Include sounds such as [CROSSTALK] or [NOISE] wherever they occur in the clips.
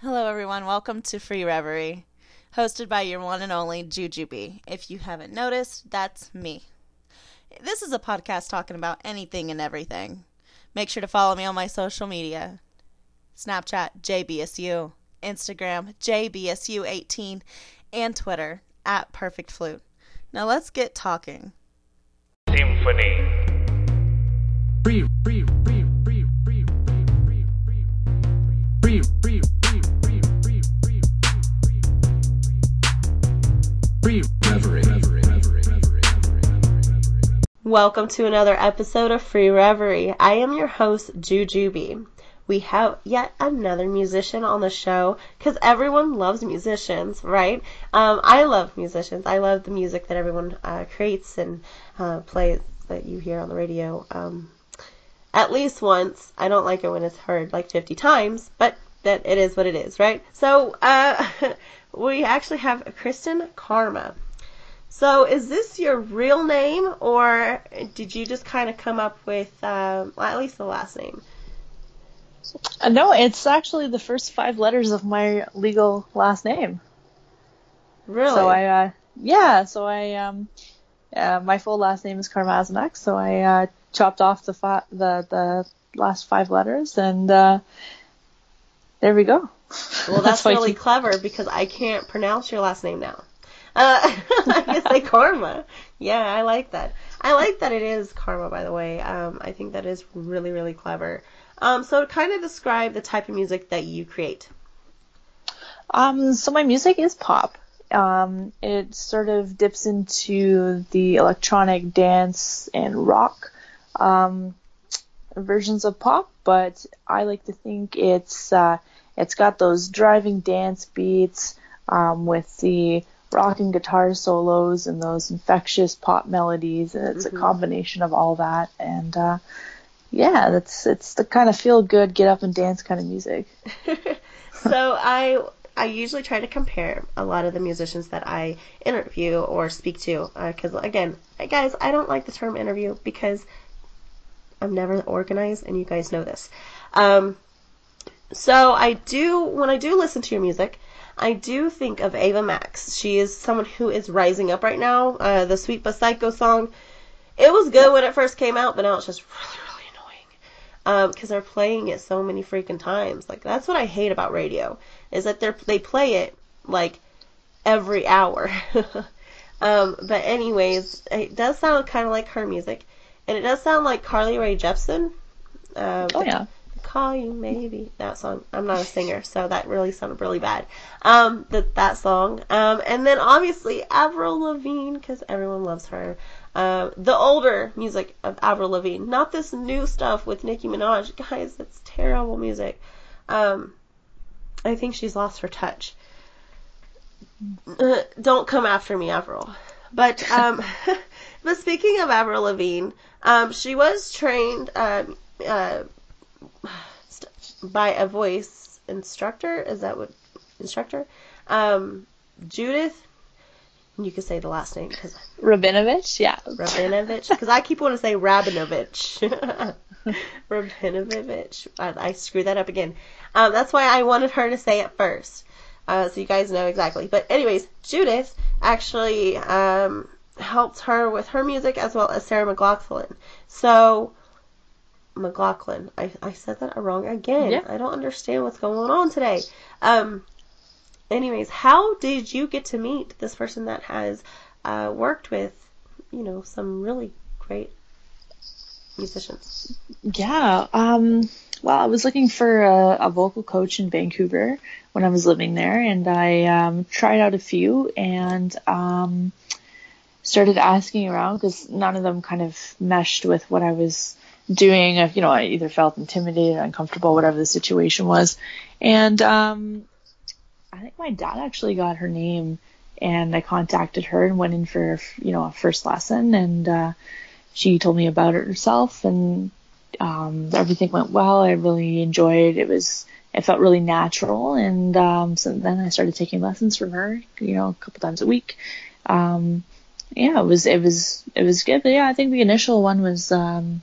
Hello, everyone. Welcome to Free Reverie, hosted by your one and only Jujubee. If you haven't noticed, that's me. This is a podcast talking about anything and everything. Make sure to follow me on my social media Snapchat, JBSU, Instagram, JBSU18, and Twitter, at Perfect Flute. Now let's get talking. Symphony. Free, free, free, Welcome to another episode of Free Reverie. I am your host, Jujubee. We have yet another musician on the show because everyone loves musicians, right? Um, I love musicians. I love the music that everyone uh, creates and uh, plays that you hear on the radio. Um, at least once. I don't like it when it's heard like 50 times, but that it is what it is, right? So, uh, [LAUGHS] we actually have Kristen Karma. So, is this your real name, or did you just kind of come up with, um, well, at least the last name? Uh, no, it's actually the first five letters of my legal last name. Really? So I, uh, yeah, so I, um, uh, my full last name is Karmazinak, so I uh, chopped off the fi- the the last five letters, and uh, there we go. well, [LAUGHS] that's, I really clever because I can't pronounce your last name now. Uh, [LAUGHS] I can say Karma. Yeah, I like that. I like that it is Karma, by the way. Um, I think that is really, really clever. Um, so, kind of describe the type of music that you create. Um, so my music is pop. Um, it sort of dips into the electronic dance and rock um, versions of pop, but I like to think it's uh, it's got those driving dance beats um, with the rock and guitar solos and those infectious pop melodies, and it's a combination of all that. And uh, yeah, that's it's the kind of feel good, get up and dance kind of music. [LAUGHS] [LAUGHS] so I I usually try to compare a lot of the musicians that I interview or speak to because again, guys, I don't like the term interview because I'm never organized and you guys know this. Um, so I do when I do listen to your music, I do think of Ava Max. She is someone who is rising up right now. Uh, the Sweet But Psycho song, it was good when it first came out, but now it's just really really annoying because they're playing it so many freaking times. Like that's what I hate about radio is that they are they play it like every hour. [LAUGHS] um, but anyways, it does sound kind of like her music, and it does sound like Carly Rae Jepsen. Um, Oh yeah. Call you maybe that song. I'm not a singer, so that really sounded really bad. Um, that that song. Um, and then obviously Avril Lavigne because everyone loves her. Um, the older music of Avril Lavigne, not this new stuff with Nicki Minaj. Guys, that's terrible music. Um, I think she's lost her touch. Uh, don't come after me, Avril. But um, [LAUGHS] but speaking of Avril Lavigne, um, she was trained um, uh, [SIGHS] by a voice instructor. Is that what instructor? Um, Judith. You can say the last name because Rabinovitch, yeah. Rabinovich. Because I keep wanting to say Rabinovich. [LAUGHS] Rabinovich. I, I screwed that up again. Um, that's why I wanted her to say it first. Uh, so you guys know exactly. But anyways, Judith actually um, helped her with her music as well as Sarah McLaughlin. So McLaughlin, I, I said that wrong again. Yeah. I don't understand what's going on today. Um, anyways, how did you get to meet this person that has uh, worked with, you know, some really great musicians? Yeah. Um, well, I was looking for a, a vocal coach in Vancouver when I was living there, and I um, tried out a few and um, started asking around because none of them kind of meshed with what I was doing. You know, I either felt intimidated, uncomfortable, whatever the situation was, and um, I think my dad actually got her name, and I contacted her and went in for you know a first lesson, and uh, she told me about it herself, and um, everything went well. I really enjoyed it. Was it felt really natural, and um, so then I started taking lessons from her, you know, a couple times a week. Um, yeah, it was it was it was good. But yeah, I think the initial one was um,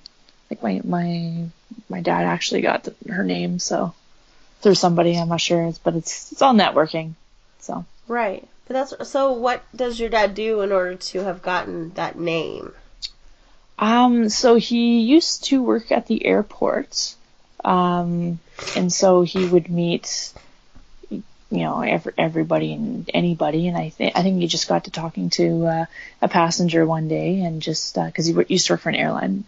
I think my my my dad actually got the, her name, so through somebody. I'm not sure, but it's it's all networking. So Right. But that's so. What does your dad do in order to have gotten that name? um, so he used to work at the airport, um, and so he would meet. You know, every, everybody and anybody, and I think I think he just got to talking to uh, a passenger one day, and just because he wor- used to work for an airline,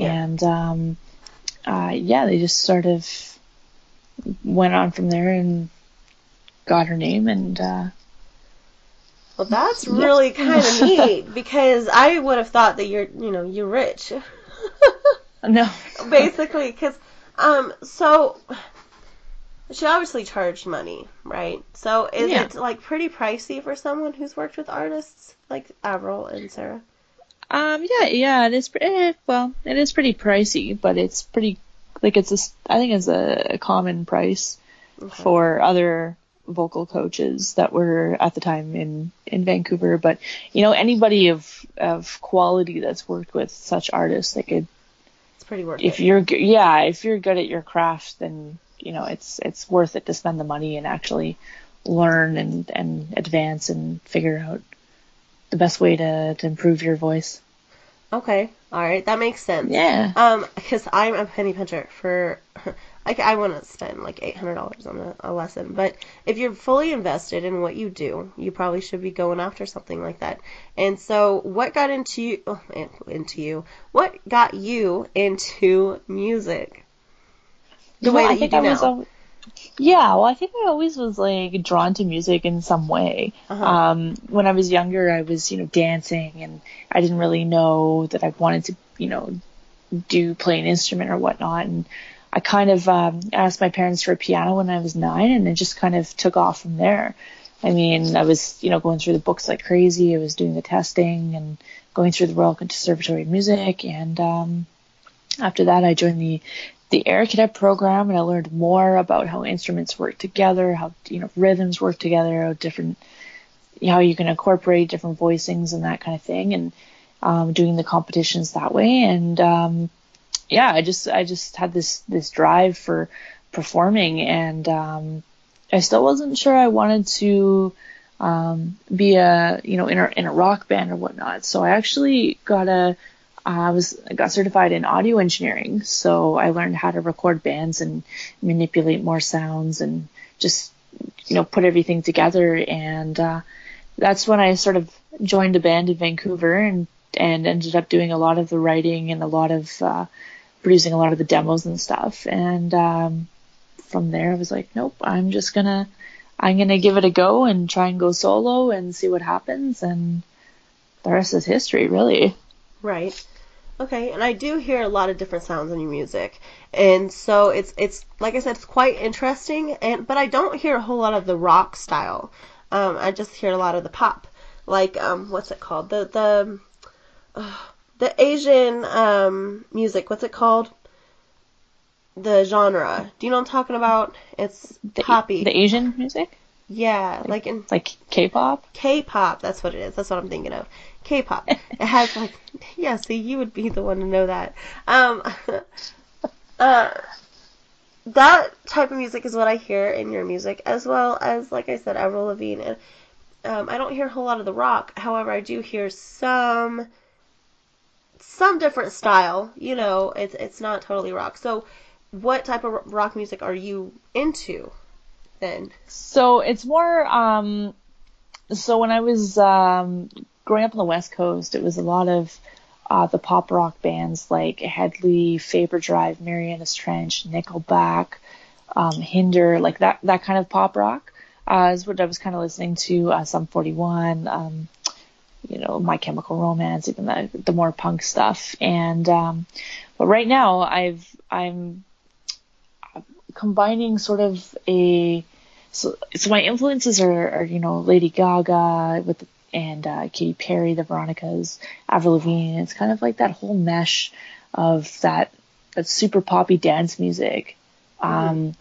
Yeah. and um, uh, yeah, they just sort of went on from there and got her name, and uh, Well, that's really kind of [LAUGHS] neat because I would have thought that you're, you know, you're rich. [LAUGHS] no, Basically, because, um, so she obviously charged money, right? So is Yeah. it like pretty pricey for someone who's worked with artists like Avril and Sarah? Um, yeah, yeah, it is. Eh, well, it is pretty pricey, but it's pretty like it's a. I think it's a, common price for other vocal coaches that were at the time in in Vancouver. But you know, anybody of of quality that's worked with such artists, like it, It's pretty worth if it. you're yeah, if you're good at your craft, then you know it's it's worth it to spend the money and actually learn and and advance and figure out the best way to to improve your voice. Okay, all right, that makes sense. Yeah. Um, because I'm a penny pincher for, [LAUGHS] like, I want to spend like eight hundred dollars on a, a lesson. But if you're fully invested in what you do, you probably should be going after something like that. And so, what got into you? Oh, into you? What got you into music? The way that I you think do I was now. al- yeah, well, I think I always was like drawn to music in some way. Uh-huh. Um, when I was younger, I was, you know, dancing and I didn't really know that I wanted to, you know, do play an instrument or whatnot. And I kind of um, asked my parents for a piano when I was nine and it just kind of took off from there. I mean, I was, you know, going through the books like crazy. I was doing the testing and going through the Royal Conservatory of Music. And um, after that, I joined the the Air Cadet program, and I learned more about how instruments work together, how you know rhythms work together, how different, how you can incorporate different voicings and that kind of thing, and um, doing the competitions that way. And um, yeah, I just I just had this this drive for performing, and um, I still wasn't sure I wanted to um, be a you know in a in a rock band or whatnot. So I actually got a I was I got certified in audio engineering, so I learned how to record bands and manipulate more sounds and just you know put everything together. And uh, that's when I sort of joined a band in Vancouver and and ended up doing a lot of the writing and a lot of uh, producing a lot of the demos and stuff. And um, from there, I was like, nope, I'm just gonna I'm gonna give it a go and try and go solo and see what happens. And the rest is history, really. Right. Okay, and I do hear a lot of different sounds in your music, and so it's it's like I said, it's quite interesting. And but I don't hear a whole lot of the rock style. Um, I just hear a lot of the pop, like um, what's it called? The the uh, [SIGHS] the Asian um music. What's it called? The genre. Do you know what I'm talking about? It's the, poppy. the Asian music, yeah, like in like K-pop. K-pop. That's what it is. That's what I'm thinking of. K-pop. It has like, [LAUGHS] yeah. See, you would be the one to know that. Um, [LAUGHS] uh, that type of music is what I hear in your music, as well as, like I said, Avril Lavigne. And um, I don't hear a whole lot of the rock. However, I do hear some, some different style. You know, it's it's not totally rock. So, what type of rock music are you into? Then. So it's more. Um, so when I was um, growing up on the West Coast, it was a lot of uh, the pop rock bands like Hedley, Faber Drive, Marianas Trench, Nickelback, um, Hinder, like that that kind of pop rock uh, is what I was kind of listening to. Uh, Sum 41, um, you know, My Chemical Romance, even the the more punk stuff. And um, but right now, I've I'm combining sort of a so so my influences are, are you know Lady Gaga with and uh, Katy Perry, the Veronicas, Avril Lavigne. It's kind of like that whole mesh of that that super poppy dance music, um,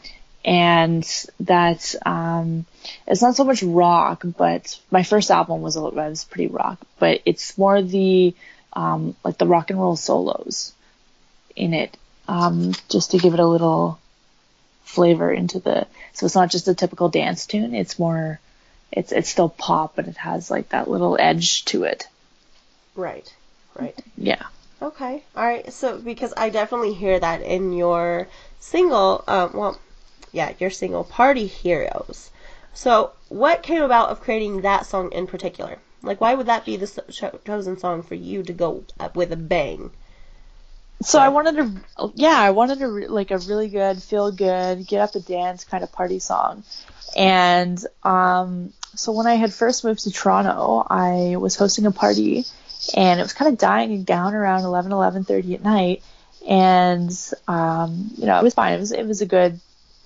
and that um, it's not so much rock, but my first album was a little- was pretty rock, but it's more the um, like the rock and roll solos in it, um, just to give it a little flavor into the. So it's not just a typical dance tune. It's more. It's it's still pop, but it has like that little edge to it. Right. Right. Yeah. Okay. All right. So because I definitely hear that in your single, um, well, yeah, your single "Party Heroes." So what came about of creating that song in particular? Like, why would that be the cho- chosen song for you to go up with a bang? So I wanted to, yeah, I wanted a re- like a really good, feel good, get up and dance kind of party song. And um, so when I had first moved to Toronto, I was hosting a party, and it was kind of dying down around 11, 11:30 at night. And um, you know, it was fine. It was it was a good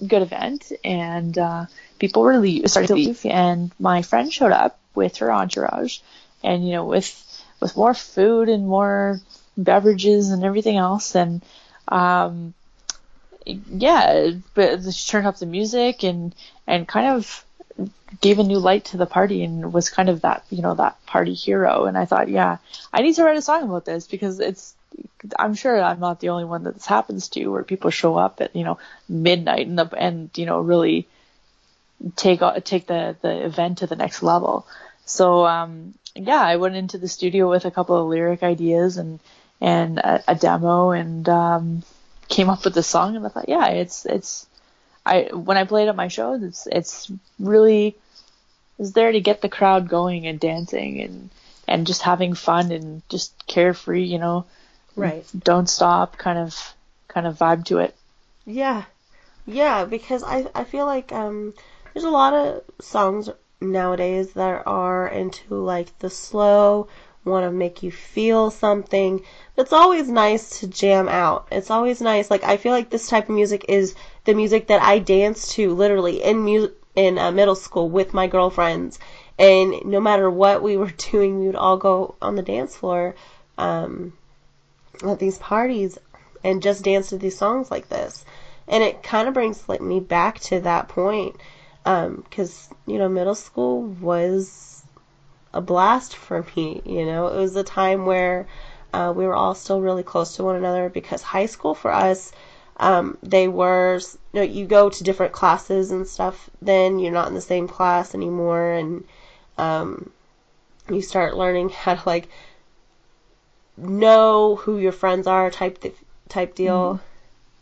good event, and uh, people were le- starting to leave. And my friend showed up with her entourage, and you know, with with more food and more beverages and everything else and um yeah but she turned up the music and and kind of gave a new light to the party and was kind of that you know that party hero. And i thought yeah i need to write a song about this because it's i'm sure i'm not the only one that this happens to where people show up at you know midnight and the and you know really take take the the event to the next level. So um yeah i went into the studio with a couple of lyric ideas and and a, a demo and um, came up with the song and I thought, yeah, it's it's I when I play it at my shows, it's it's really is there to get the crowd going and dancing and and just having fun and just carefree, you know, Right. don't stop kind of kind of vibe to it. Yeah. Yeah, because I I feel like um there's a lot of songs nowadays that are into like the slow want to make you feel something. It's always nice to jam out. It's always nice. Like I feel like this type of music is the music that I danced to literally in mu- in uh, middle school with my girlfriends. And no matter what we were [LAUGHS] doing, we would all go on the dance floor um, at these parties and just dance to these songs like this. And it kind of brings like me back to that point because you know middle school was a blast for [LAUGHS] me. You know, it was a time where uh, we were all still really close to one another because high school for us, um, they were, you know, you go to different classes and stuff, then you're not in the same class anymore, and um, you start learning [LAUGHS] how to like know who your friends are type th- type deal.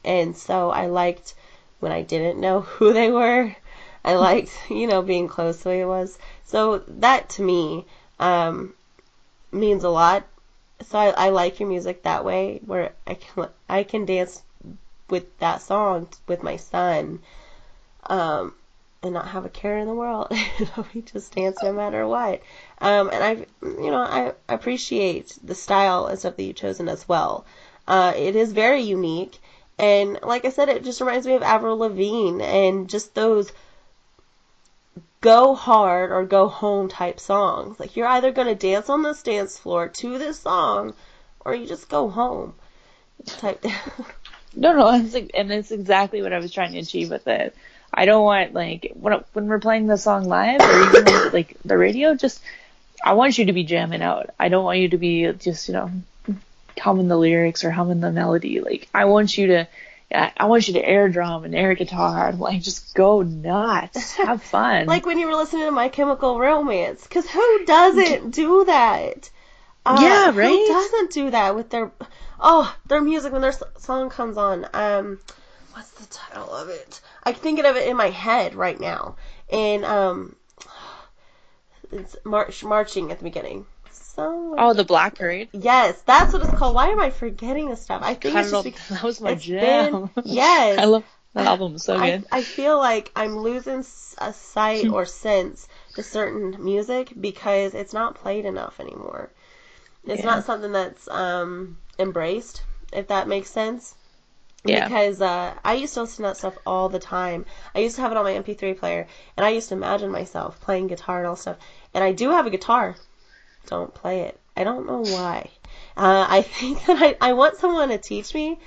And so I liked when I didn't know [LAUGHS] who they were. I liked, [LAUGHS] you know, being close the way it was. So that to me um, means a lot. So I, I like your music that way, where I can I can dance with that song with my son, um, and not have a care in the world. [LAUGHS] we just dance no matter what. Um, and I, you know, I appreciate the style and stuff that you've chosen as well. Uh, it is very unique, and like I said, it just reminds me of Avril Lavigne and just those go hard or go home type songs. Like you're either going to dance on this dance floor to this song or you just go home. Type [LAUGHS] No, no, it's, like- and it's exactly what I was trying to achieve with it. I don't want like when when we're playing the song live or even [COUGHS] like the radio, just I want you to be jamming out. I don't want you to be just you know humming the lyrics or humming the melody. Like I want you to, I I want you to air drum and air guitar and like just go nuts, [LAUGHS] have fun. like when you were listening to My Chemical Romance, because who doesn't do that? Uh, Yeah, Who right? doesn't do that with their oh their music when their song comes on? Um, what's the title of it? I'm thinking of it in my head right now, and um, it's march marching at the beginning. So oh, the Black Parade. yes, that's what it's called. Why am I forgetting this stuff? I think I it's just because that was my jam. been- [LAUGHS] yes. I love that album. So I, good. I feel like I'm losing a sight [LAUGHS] or sense to certain music because it's not played enough anymore. It's Yeah. not something that's um, embraced, if that makes sense. Yeah. Because uh, I used to listen to that stuff all the time. I used to have it on my MP3 player, and I used to imagine myself playing guitar and all stuff. And I do have a guitar. Don't play it. I don't know why. Uh, I [LAUGHS] think that I, I want someone to teach me,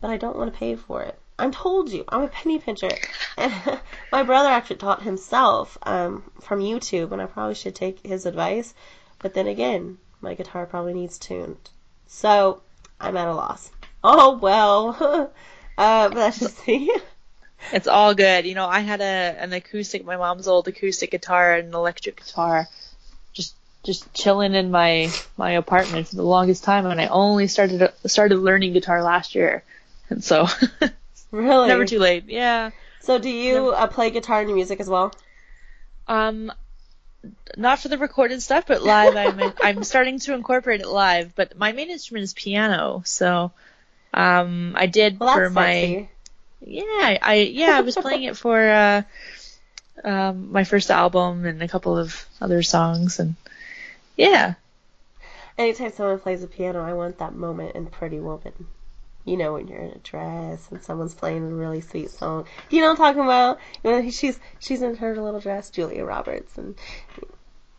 but I don't want to pay for it. I'm told you, I'm a penny pincher. And [LAUGHS] my brother actually taught himself um, from YouTube, and I probably should take his advice. But then again, my guitar probably needs tuned. So I'm at a loss. Oh well. [LAUGHS] uh, but that's just me. [LAUGHS] It's all good. You know, I had a an acoustic, my mom's old acoustic guitar and an electric guitar, just just chilling in my my apartment for the longest time, and I only started started learning guitar last year, and so [LAUGHS] really? never too late. Yeah. So do you uh, play guitar in your music as well? Um, not for the recorded stuff, but live. I'm I'm starting to incorporate it live. But my main instrument is piano, so um, I did Well, for my sexy. yeah I yeah I was playing it for uh, um, my first album and a couple of other songs and yeah Anytime someone plays a piano, I want that moment in Pretty Woman. You know, when you're in a dress and someone's playing a really sweet song. Do you know what I'm talking about? You know, she's she's in her little dress, Julia Roberts, and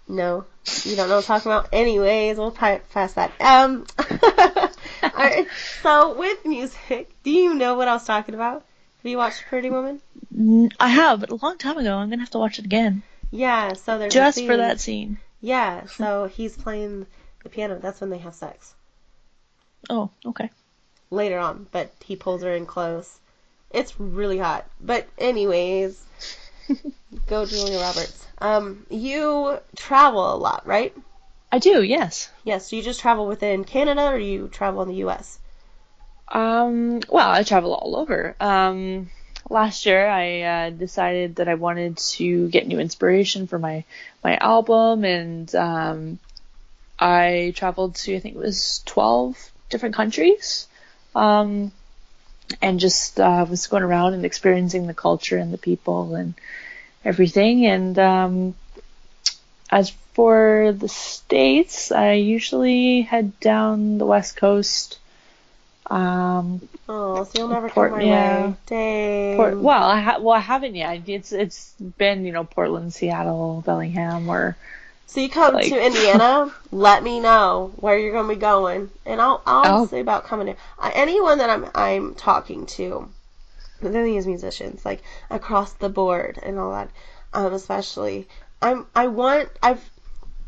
no, you don't know what I'm talking about. Anyways, we'll pass that. Um, [LAUGHS] alright, so with music, do you know what I was talking about? Have you watched Pretty Woman? I have but a long time ago. I'm gonna have to watch it again Yeah, so there's just for that scene. Yeah, so he's playing the piano. That's when they have sex. Oh okay. Later on, but he pulls her in close. It's really hot. But anyways, [LAUGHS] go Julia Roberts. Um, you travel a lot, right? I do yes. Yes. do you just travel within Canada, or you travel in the U.S.? Um, well, I travel all over. Um, last year I uh, decided that I wanted to get new inspiration for my my album, and um, I traveled to I think it was twelve different countries, um, and just uh, was going around and experiencing the culture and the people and everything. And um, as for the states, I usually head down the west coast. Um, Oh, so you'll never Port- come my yeah. way. Dang. Port, well, I ha- well I haven't yet. It's it's been you know Portland, Seattle, Bellingham, or so you come like- to [LAUGHS] Indiana, let me know where you're going to be going, and I'll I'll Oh. say about coming in. Uh, anyone that I'm I'm talking to, within these musicians, like across the board and all that, um, especially I'm I want I've.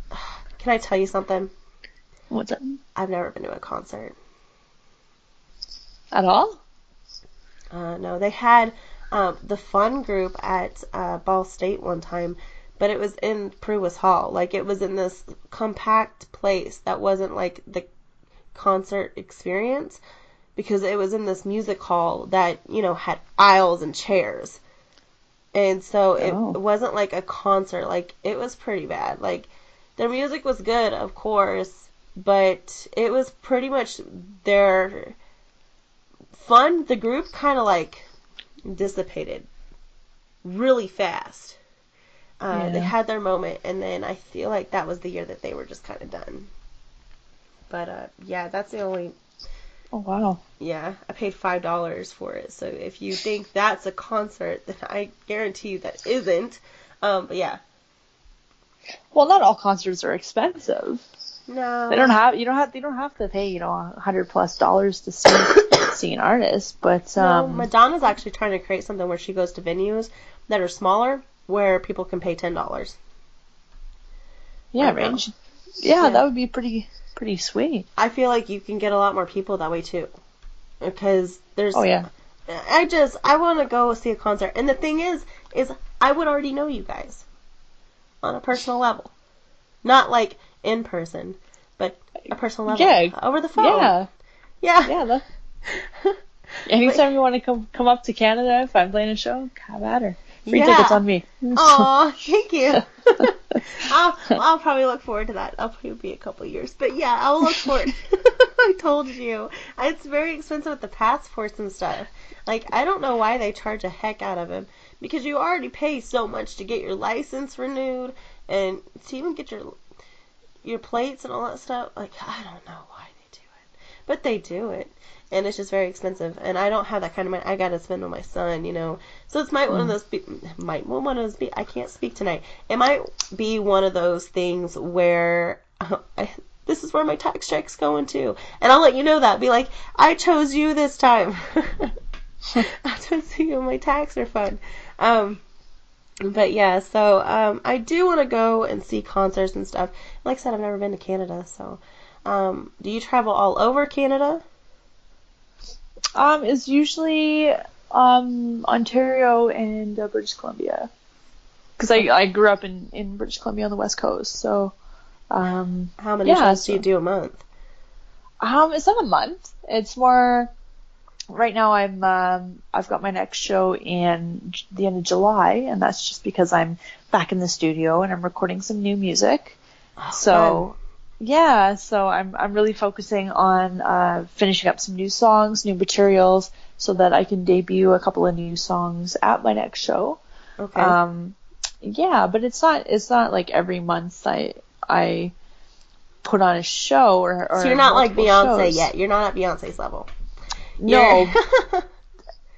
[SIGHS] Can I tell you something? what's that I've never been to a concert. at all? Uh, no, they had um, the fun group at uh, Ball State one time, but it was in Pruis Hall. Like it was in this compact place that wasn't like the concert experience because it was in this music hall that you know had aisles and chairs. And so it Oh. wasn't like a concert. Like it was pretty bad. Like their music was good, of course, but it was pretty much their fun. The group kind of like dissipated really fast. Uh, They had their moment, and then I feel like that was the year that they were just kind of done. But uh, yeah, that's the only. Oh wow. Yeah, I paid five dollars for it. So if you think that's a concert, then I guarantee you that isn't. Um, but yeah, Well, not all concerts are expensive. no, They don't have you don't have you don't have to pay you know a hundred plus dollars to see [COUGHS] see an artist, but No, um, Madonna's actually trying to create something where she goes to venues that are smaller, where people can pay ten dollars. yeah, range. Yeah, Yeah. that would be pretty pretty sweet. I feel like you can get a lot more people that way too, because there's. Oh yeah. I just I want to go see a concert, and the thing is, is I would already know you guys on a personal level, not like in person, but a personal level. Yeah. over the phone. Yeah, yeah, yeah. That, [LAUGHS] anytime you want to come come up to Canada, if I'm playing a show, have at her. Free Yeah. tickets on me. Aw, thank you. [LAUGHS] I'll, I'll probably look forward to that. I'll probably be a couple years, but yeah, I'll look forward. [LAUGHS] [LAUGHS] I told you, it's very expensive with the passports and stuff. Like, I don't know why they charge a heck out of them because you already pay so much to get your license renewed and to even get your your plates and all that stuff. Like, I don't know why they do it, but they do it. And it's just very expensive, and I don't have that kind of money. I gotta spend on my son, you know. So it's might one of those be, might well, one of those be. I can't speak tonight. It might be one of those things where uh, [LAUGHS] I, this is where my tax check's going to, and I'll let you know that. Be like, I chose you this time. [LAUGHS] I chose you on my tax refund. Um, but yeah, so um, I do want to go and see concerts and stuff. Like I said, I've never been to Canada, so um, do you travel all over Canada? Um, it's usually Um, Ontario and uh, British Columbia. Because I, I grew up in, in British Columbia on the west coast, so um, How many Yeah, shows do you do a month? Um, it's not a month. It's more. Right now, I'm um, I've got my next show in J- the end of July, and that's just because I'm back in the studio and I'm recording some new music. So, yeah, so I'm I'm really focusing on uh, finishing up some new songs, new materials, so that I can debut a couple of new songs at my next show. Okay. Um, yeah, but it's not it's not like every month I I put on a show or, or so you're not like Beyonce shows. yet. You're not at Beyonce's level. No, [LAUGHS]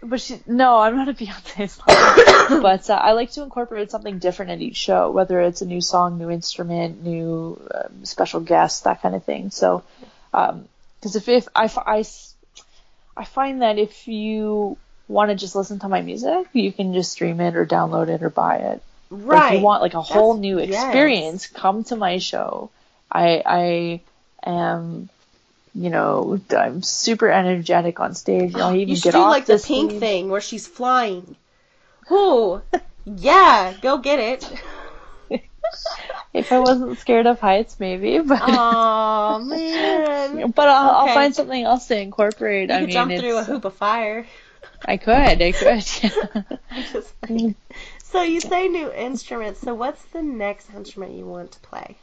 but she, no, I'm not a Beyonce [LAUGHS] song. but uh, I like to incorporate something different at each show, whether it's a new song, new instrument, new um, special guest, that kind of thing. So, because if if I, I I find that if you want to just listen to my music, you can just stream it or download it or buy it. But right. if you want like a whole That's- new yes. experience, come to my show. I I am, you know, I'm super energetic on stage. You know, I [GASPS] even you should get do off like the pink stage. thing where she's flying. Ooh. [LAUGHS] yeah, go get it. [LAUGHS] If I wasn't scared of heights, maybe, [LAUGHS] but Oh man. but I'll, I'll find something else to incorporate. You I could mean, jump through a hoop of fire. I could, I could. Just so you say new instruments. So what's the next instrument you want to play?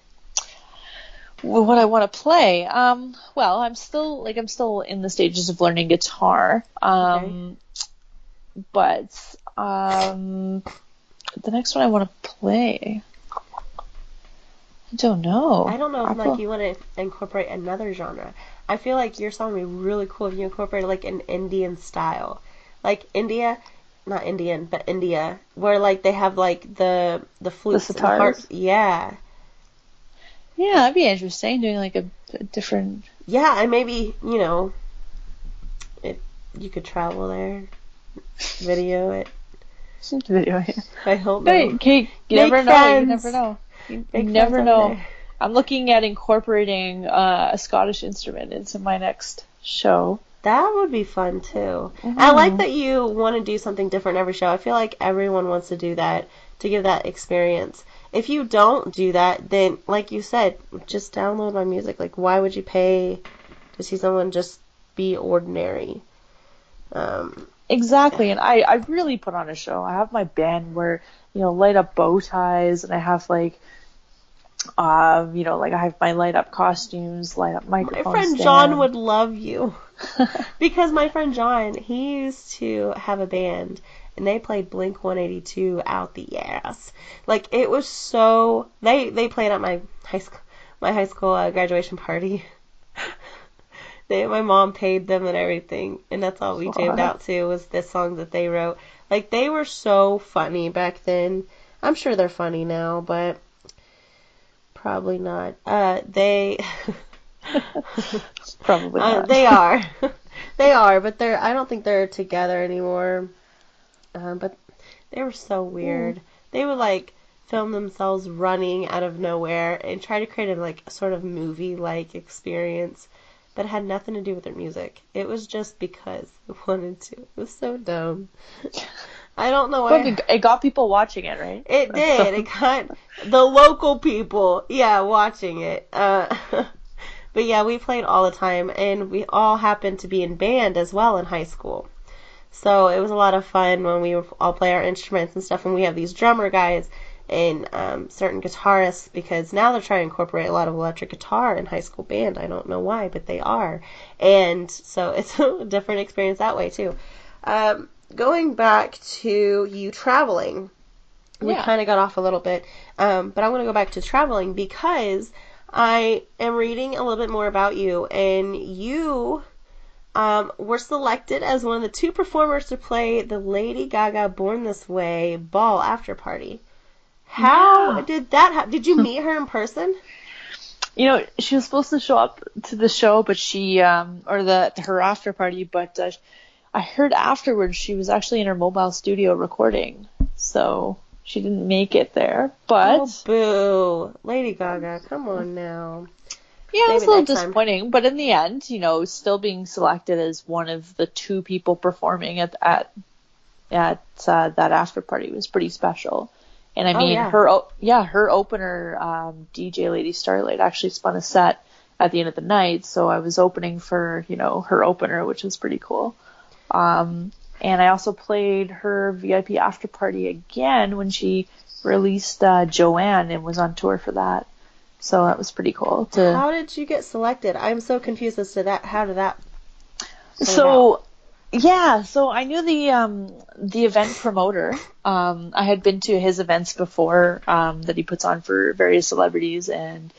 What I want to play. Um, well, I'm still like I'm still in the stages of learning guitar. Um, but um, the next one I want to play. I don't know. I don't know if I'll like you want to incorporate another genre. I feel like your song would be really cool if you incorporated like an Indian style, like India, not Indian, but India, where like they have like the the flutes, and sitars? harp. Yeah, Yeah, that'd be interesting. Doing like a, a different. yeah, and maybe you know, it you could travel there, video it. [LAUGHS] video. Yeah. I hope. But Kate, you Make never know. You never know. You, Make never know. I'm looking at incorporating uh, a Scottish instrument into my next show. That would be fun too. I Mm-hmm. like that you want to do something different every show. I feel like everyone wants to do that to give that experience. If you don't do that, then like you said, just download my music. Like why would you pay to see someone just be ordinary? Um, Exactly, and I, I really put on a show. I have my band where you know light up bow ties, and I have like, um, you know, like I have my light up costumes, light up my friend stand. John would love you [LAUGHS] because my friend John, he used to have a band and they played Blink 182 out the ass. Like it was so they they played at my high school my high school uh, graduation party. [LAUGHS] they my mom paid them and everything, and that's all we jammed out to was this song that they wrote. Like they were so funny back then. I'm sure they're funny now, but probably not. Uh, they. [LAUGHS] Probably Uh, not. they [LAUGHS] are. they are, but they're. I don't think they're together anymore. Um, but they were so weird. They would like film themselves running out of nowhere and try to create a like sort of movie like experience, but it had nothing to do with their music. It was just because they [LAUGHS] wanted to. It was so dumb. [LAUGHS] I don't know why. it, it got people watching it, right? It [LAUGHS] did. It got the local people, yeah, watching it. Uh, but yeah, we played all the time, and we all happened to be in band as well in high school. So it was a lot of fun when we all play our instruments and stuff, and we have these drummer guys and um, certain guitarists because now they're trying to incorporate a lot of electric guitar in high school band. I don't know why, but they are, and so [LAUGHS] it's a different experience that way too. Um, going back to you traveling, we Yeah. kind of got off a little bit, um, but I'm going to go back to traveling because I am reading a little bit more about you, and you um, were selected as one of the two performers to play the Lady Gaga Born This Way ball after party. How Yeah. did that happen? Did you meet her in person? You know, she was supposed to show up to the show, but she, um, or the her after party, but uh, I heard afterwards she was actually in her mobile studio recording, so she didn't make it there. But Oh, boo. Lady Gaga, come on now. Yeah, it was a little next time. disappointing. But in the end, you know, still being selected as one of the two people performing at at at uh, that after party was pretty special. And I Oh, mean, yeah. her o- yeah, her opener um, DJ Lady Starlight actually spun a set at the end of the night, so I was opening for you know her opener, which was pretty cool. Um, and I also played her VIP after party again when she released uh, Joanne and was on tour for that. So that was pretty cool to How did you get selected? I'm so confused as to that. How did that? so yeah so i knew the um the event promoter um i had been to his events before um that he puts on for various celebrities and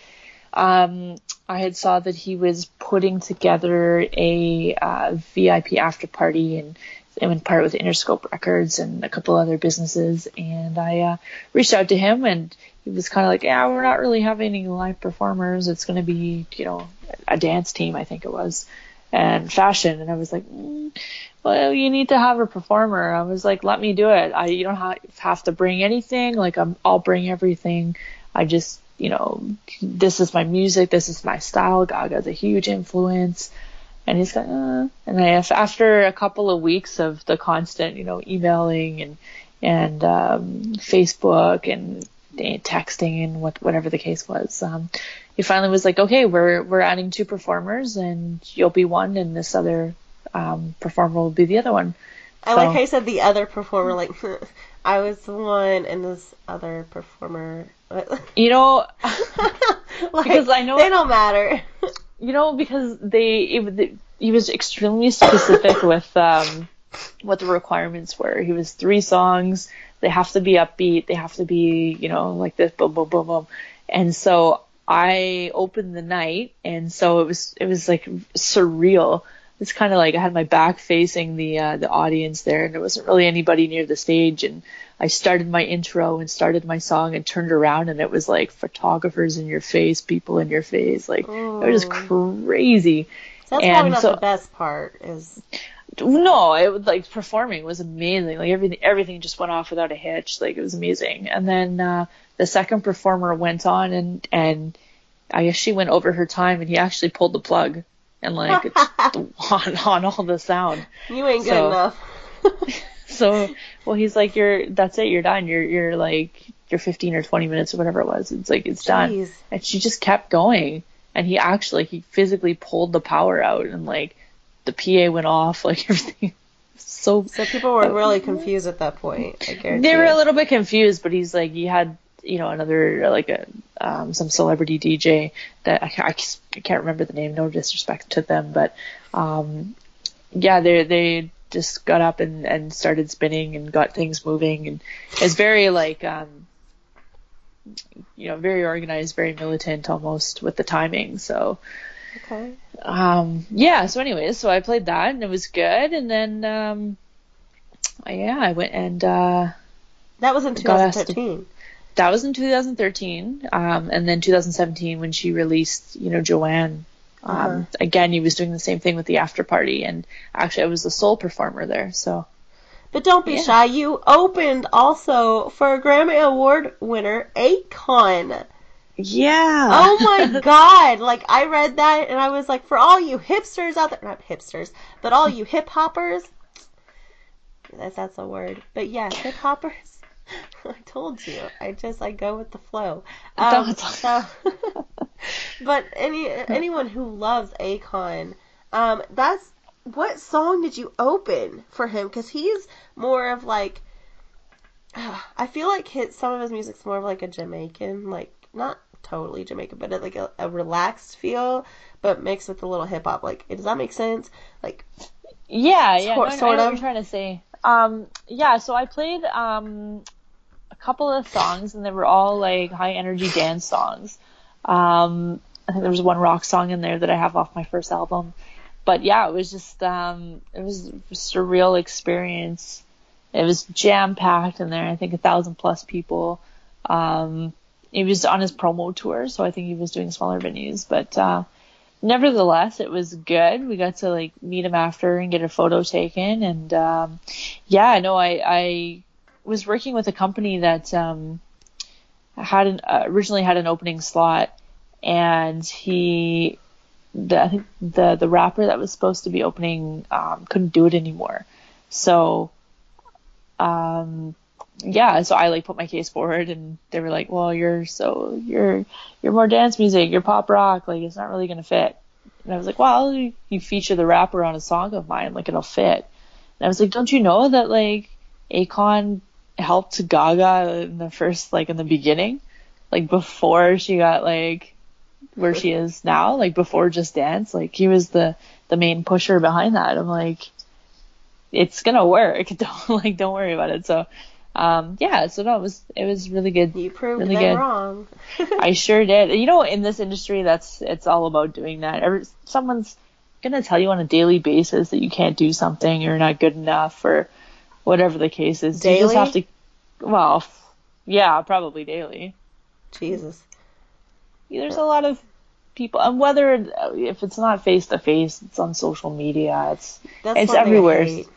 um i had saw that he was putting together a uh, vip after party and in part with interscope records and a couple other businesses and i uh, reached out to him and he was kind of like yeah we're not really having any live performers. It's going to be you know a dance team i think it was and fashion. And I was like mm, well you need to have a performer. I was like let me do it. I you don't have, to bring anything. Like I'm, I'll bring everything. I just you know this is my music. This is my style. Gaga's a huge influence. And he's like uh. and I after a couple of weeks of the constant you know emailing and and um, Facebook and texting and what whatever the case was um, he finally was like, okay, we're we're adding two performers, and you'll be one, and this other um, performer will be the other one. I like So- how you said the other performer. Like [LAUGHS] I was the one, and this other performer. You know, [LAUGHS] like, Because I know- they don't matter. you know, because they it, he was extremely specific [COUGHS] with um, what the requirements were. He was three songs. They have to be upbeat. They have to be, you know, like this, boom, boom, boom, boom. And so I opened the night, and so it was it was like surreal. It's kind of like I had my back facing the uh, the audience there, and there wasn't really anybody near the stage. And I started my intro and started my song and turned around, and it was like photographers in your face, people in your face, like it was just crazy. That's And probably not so- the best part. Is no, it like performing was amazing. Like everything, everything just went off without a hitch. Like it was amazing. And then uh, the second performer went on, and and I guess she went over her time, and he actually pulled the plug, and like it's [LAUGHS] on on all the sound. you ain't good So- enough. [LAUGHS] [LAUGHS] So well, he's like, you're that's it, you're done. You're you're like you're 15 or 20 minutes or whatever it was. It's like it's done. And she just kept going, and he actually he physically pulled the power out, and like the PA went off, like [LAUGHS] everything. So So people were really confused at that point. I they were a little bit confused, but he's like, he had, you know, another, like a, um, some celebrity DJ that I, I I can't remember the name, no disrespect to them, but, um, yeah, they, they just got up and, and started spinning and got things moving and it's very like, um, you know, very organized, very militant almost with the timing. So, Okay. um yeah so anyways so i played that and it was good and then um yeah i went and uh That was in Got asked to- 2013. that was in 2013 um and then 2017 when she released you know joanne um Uh-huh. again he was doing the same thing with the after party and actually i was the sole performer there so But don't be Yeah. shy. You opened also for a Grammy Award winner, Akon. Yeah Oh [LAUGHS] my god! Like I read that and I was like, for all you hipsters out there, not hipsters, but all you hip hoppers. That's that's a word, but yeah, hip hoppers. [LAUGHS] I told you. I just I go with the flow. Um, so, [LAUGHS] but any anyone who loves Akon, um, that's what song did you open for him? Because he's more of like. [SIGHS] I feel like his, some of his music's more of like a Jamaican, like not totally Jamaican, but like a, a relaxed feel, but mixed with a little hip hop. Like, does that make sense? Like, Yeah, yeah, Sort- no, I sort of. you're trying to say. Um, yeah, so I played um a couple of songs, and they were all like high energy dance songs. Um, I think there was one rock song in there that I have off my first album, but yeah, it was just um, it was a surreal experience. It was jam packed in there. I think a thousand plus people. Um, he was on his promo tour, so I think he was doing smaller venues, but uh, nevertheless, it was good. We got to like meet him after and get a photo taken, and um, yeah, no, I I was working with a company that um, had an uh, originally had an opening slot, and he, the I think the the rapper that was supposed to be opening um, couldn't do it anymore, so um, yeah, so I like put my case forward, and they were like, "Well, you're so you're you're more dance music, you're pop rock, like it's not really gonna fit." And I was like, "Well, you, feature the rapper on a song of mine, like it'll fit." And I was like, "Don't you know that like Akon helped Gaga in the first like in the beginning, like before she got like where she is now, like before Just Dance, like he was the the main pusher behind that." I'm like, "It's gonna work. [LAUGHS] Don't like don't worry about it." So um, yeah, so no, it was it was really good. You proved really them good. wrong. [LAUGHS] I sure did. You know, in this industry, that's it's all about doing that. Every, someone's gonna tell you on a daily basis that you can't do something, you're not good enough, or whatever the case is. Daily? You just have to. Well, yeah, probably daily. Jesus. There's a lot of people, and whether if it's not face to face, it's on social media. It's That's It's one thing I everywhere. hate.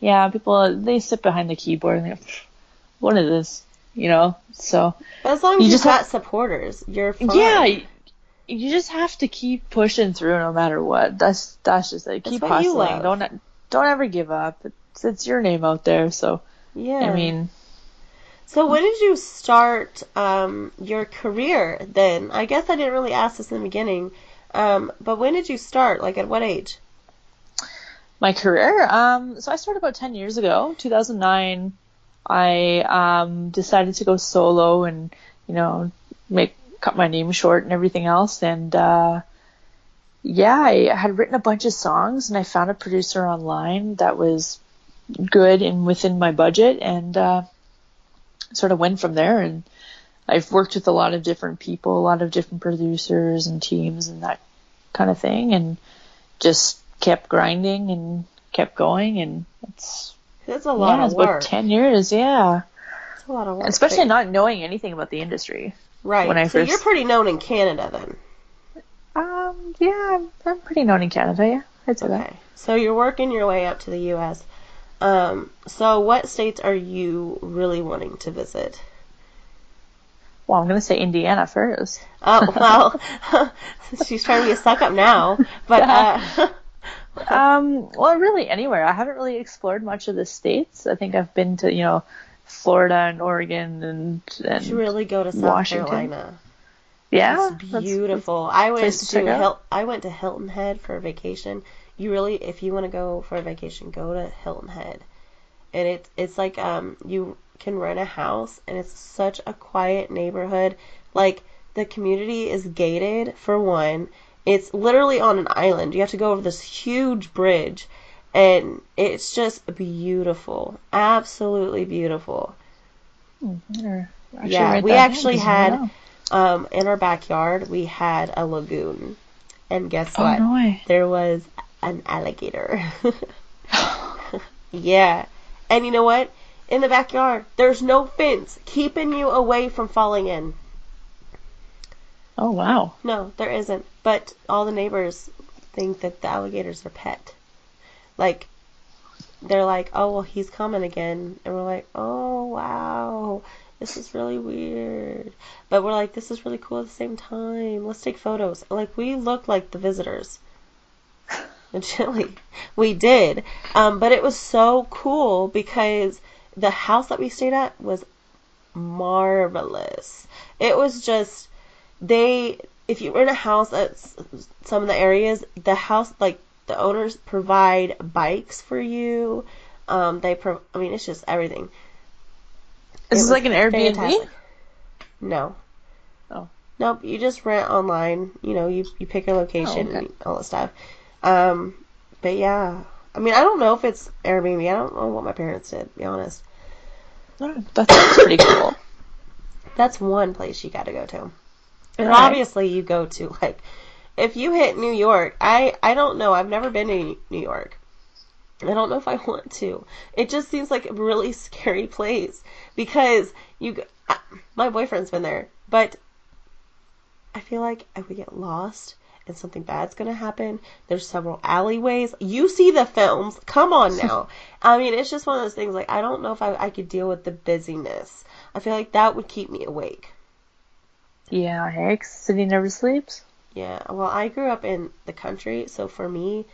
Yeah, people they sit behind the keyboard and they, what is this? You know, so. But as long as You just got have- supporters, you're fine. Yeah, you just have to keep pushing through no matter what. That's that's just it. Keep what you hustling. Don't don't ever give up. It's it's your name out there. So Yeah. I mean, So when did you start um, your career then? I guess I didn't really ask this in the beginning. Um, but when did you start? Like at what age? My career. Um, so I started about ten years ago, 2009. I um decided to go solo and you know make cut my name short and everything else. And uh, yeah, I had written a bunch of songs and I found a producer online that was good and within my budget and uh, sort of went from there. And I've worked with a lot of different people, a lot of different producers and teams and that kind of thing, and just kept grinding and kept going. And it's That's a lot yeah, of it's about work. ten years. Yeah, It's a lot of work. especially But- not knowing anything about the industry. right. when I so first- you're pretty known in Canada then. Um, yeah, I'm, I'm pretty known in Canada. Yeah, I'd say that. Okay. So you're working your way up to the U.S. Um, so what states are you really wanting to visit? Well, I'm gonna say Indiana first. Oh [LAUGHS] well, [LAUGHS] she's trying to be a suck up now, but [LAUGHS] uh, Um, well, really anywhere. I haven't really explored much of the states. I think I've been to you know Florida and Oregon and and you should really go to South Washington. Carolina. yeah, It's that's- beautiful. I went to to. Hil- I went to Hilton Head for a vacation. You really, if you want to go for a vacation, go to Hilton Head, and it's it's like um you can rent a house, and it's such a quiet neighborhood. Like the community is gated for one. It's literally on an island. You have to go over this huge bridge, and it's just beautiful, absolutely beautiful. Actually Yeah, we actually 'cause you never had- Um, in our backyard, we had a lagoon, and guess Oh what? no there was an alligator. [LAUGHS] yeah. And you know what? In the backyard, there's no fence keeping you away from falling in. Oh wow! No, there isn't. But all the neighbors think that the alligators are pet. Like, they're like, oh, well, he's coming again. And we're like, oh, wow. This is really weird. But we're like, this is really cool at the same time. Let's take photos. Like, we looked like the visitors. [LAUGHS] in Chile. [LAUGHS] We did. Um, but it was so cool because the house that we stayed at was marvelous. It was just they if you rent a house at some of the areas, the house like the owners provide bikes for you. Um, they pro- I mean it's just everything. Is this was like an Airbnb? fantastic. No. Oh. Nope, you just rent online. You know, you you pick your location Oh, okay. and all that stuff. Um, but yeah, I mean, I don't know if it's Airbnb. I don't know what my parents did. To be honest, Oh, that sounds [COUGHS] pretty cool. that's one place you got to go to. And Right. obviously, you go to like if you hit New York. I I don't know. I've never been to New York. I don't know if I [LAUGHS] want to. It just seems like a really scary place because you. My boyfriend's been there, but I feel like I would get lost and something bad's gonna happen. There's several alleyways. You see the films. Come on [LAUGHS] now. I mean, it's just one of those things. Like I don't know if I, I could deal with the busyness. I feel like that would keep me awake. Yeah, heck, city never sleeps. Yeah, well, I grew up in the country, so for me,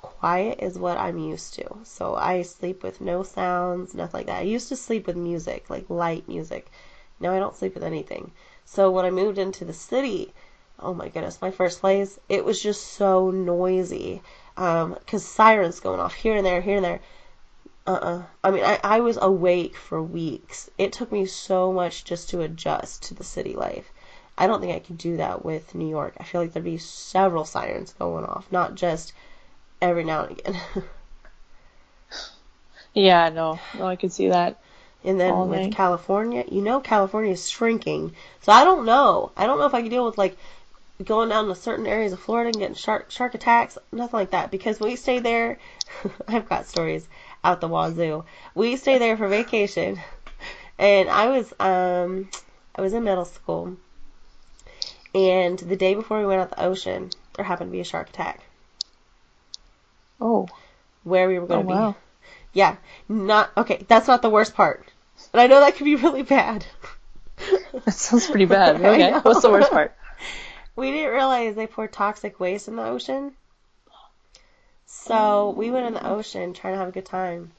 quiet is what I'm used to. So I sleep with no sounds, nothing like that. I used to sleep with music, like light music. Now I don't sleep with anything. So when I moved into the city, oh my goodness, my first place, it was just so noisy. Um, 'cause sirens going off here and there, here and there. Uh-uh. I mean, I, I was awake for weeks. It took me so much just to adjust to the city life. I don't think I could do that with New York. I feel like there'd be several sirens going off, not just every now and again. [LAUGHS] Yeah, no, no, I could see that. and then All with night. California, you know California is shrinking. So I don't know. I don't know if I could deal with like going down to certain areas of Florida and getting shark shark attacks, nothing like that. Because we stay there, [LAUGHS] I've got stories out the wazoo. We stay there for vacation, [LAUGHS] and I was um I was in middle school, and the day before we went out the ocean, there happened to be a shark attack Oh, where we were oh going to wow. be. Yeah, not okay. That's not the worst part, and I know that could be [LAUGHS] really bad. [LAUGHS] That sounds pretty bad. [LAUGHS] Okay, what's the worst part? We didn't realize they pour toxic waste in the ocean. So mm. we went in the ocean trying to have a good time.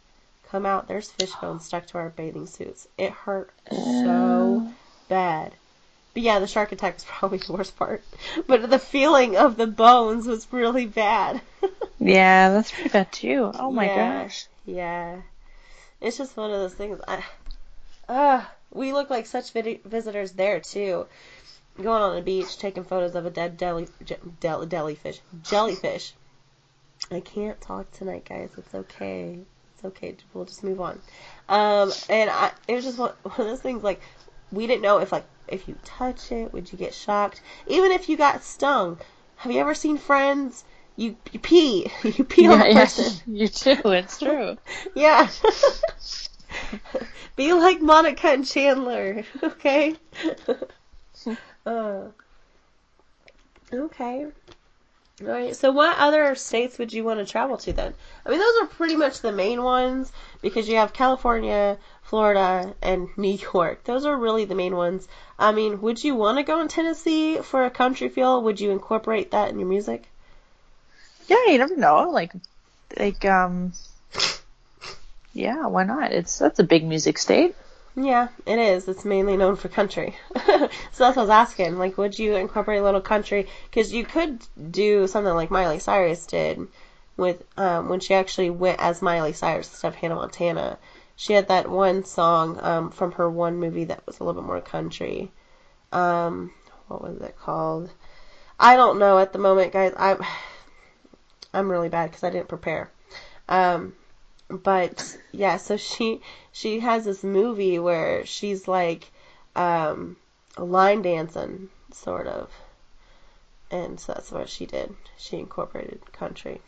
Come out, there's fish bones stuck to our bathing suits. It hurt so bad. But yeah, the shark attack was probably the worst part. But the feeling of the bones was really bad. [LAUGHS] Yeah, that's pretty bad too. Oh my Yeah. gosh. Yeah. It's just one of those things. I, uh, we look like such vid- visitors there too. Going on the beach, taking photos of a dead deli, je- del-. Jellyfish. I can't talk tonight, guys. It's okay. It's okay. We'll just move on. Um, and I, it was just one, [LAUGHS] one of those things. Like, we didn't know if like if you touch it, would you get shocked? Even if you got stung. Have you ever seen Friends? You, you pee. [LAUGHS] You pee on Yeah, the yeah, [LAUGHS] you too. It's true. [LAUGHS] Yeah. Be like Monica and Chandler, okay? uh, okay. All right. So, what other states would you want to travel to then? I mean, those are pretty much the main ones because you have California, Florida, and New York. Those are really the main ones. I mean, would you want to go in Tennessee for a country feel? Would you incorporate that in your music? Yeah, you never know. Like, like, um, yeah, why not? It's that's a big music state. Yeah, it is. It's mainly known for country. [LAUGHS] so that's what I was asking. Like, would you incorporate a little country? Because you could do something like Miley Cyrus did with um, when she actually went as Miley Cyrus instead of Hannah Montana. She had that one song um, from her one movie that was a little bit more country. Um, what was it called? I don't know at the moment, guys. I'm I'm really bad because I didn't prepare. Um, but yeah, so [LAUGHS] she she has this movie where she's like um, line dancing, sort of, and so that's what she did. She incorporated country.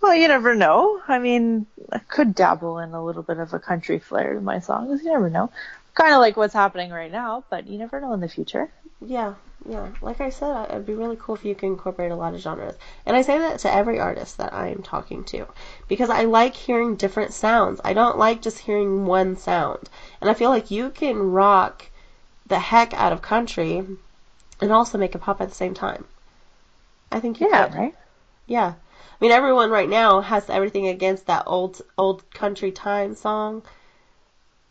Well, you never know. I mean, I could dabble in a little bit of a country flair to my songs. You never know. Kind of like what's happening right now, but you never know in the future. Yeah, yeah. Like I said, it'd be really cool if you could incorporate a lot of genres. And I say that to every artist that I am talking to because I like hearing different sounds. I don't like just hearing one sound. And I feel like you can rock the heck out of country and also make it pop at the same time. I think you Yeah, could. right. Yeah. I mean, everyone right now has everything against that old old country time song.